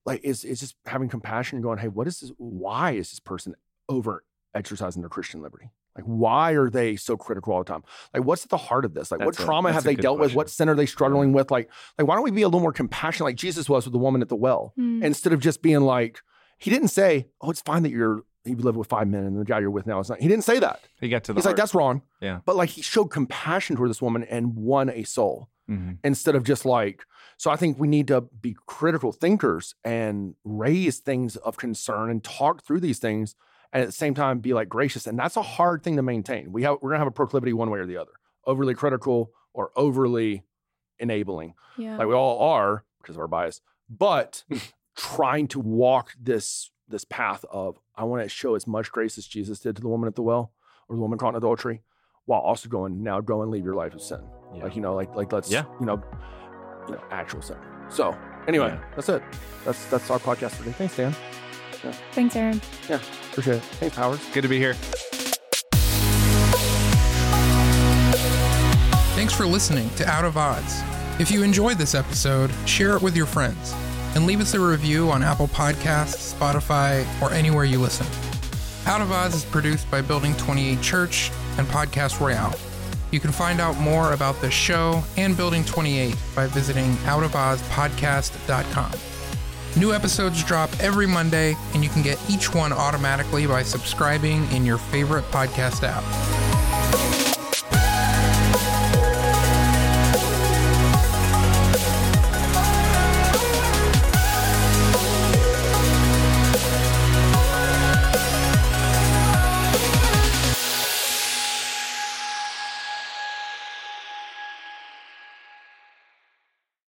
like is is just having compassion, and going, hey, what is this? Why is this person over exercising their Christian liberty? Like, why are they so critical all the time? Like, what's at the heart of this? Like, what That's a- trauma that's have they good dealt with? What sin are they struggling with? Like, like, why don't we be a little more compassionate, like Jesus was with the woman at the well, Mm. instead of just being like, he didn't say, "Oh, it's fine that you're you live with five men and the guy you're with now is not." He didn't say that. He got to the He's heart. like, "That's wrong." Yeah. But like, he showed compassion toward this woman and won a soul Mhm. instead of just like. So I think we need to be critical thinkers and raise things of concern and talk through these things, and at the same time be like gracious. And that's a hard thing to maintain. We have we're gonna have a proclivity one way or the other, overly critical or overly enabling, Yeah. like we all are because of our bias. But trying to walk this this path of I want to show as much grace as Jesus did to the woman at the well or the woman caught in adultery, while also going now go and leave your life of sin. Yeah. Like you know, like like let's Yeah. you know, you know, actual sin. So anyway, Yeah. that's it. That's that's our podcast for today. Thanks, Dan. Thanks, Aaron. Yeah, appreciate it. Thanks, Powers. Good to be here. Thanks for listening to Out of Oz. If you enjoyed this episode, share it with your friends and leave us a review on Apple Podcasts, Spotify, or anywhere you listen. Out of Oz is produced by Building 28 Church and Podcast Royale. You can find out more about this show and Building 28 by visiting outofozpodcast.com. New episodes drop every Monday, and you can get each one automatically by subscribing in your favorite podcast app.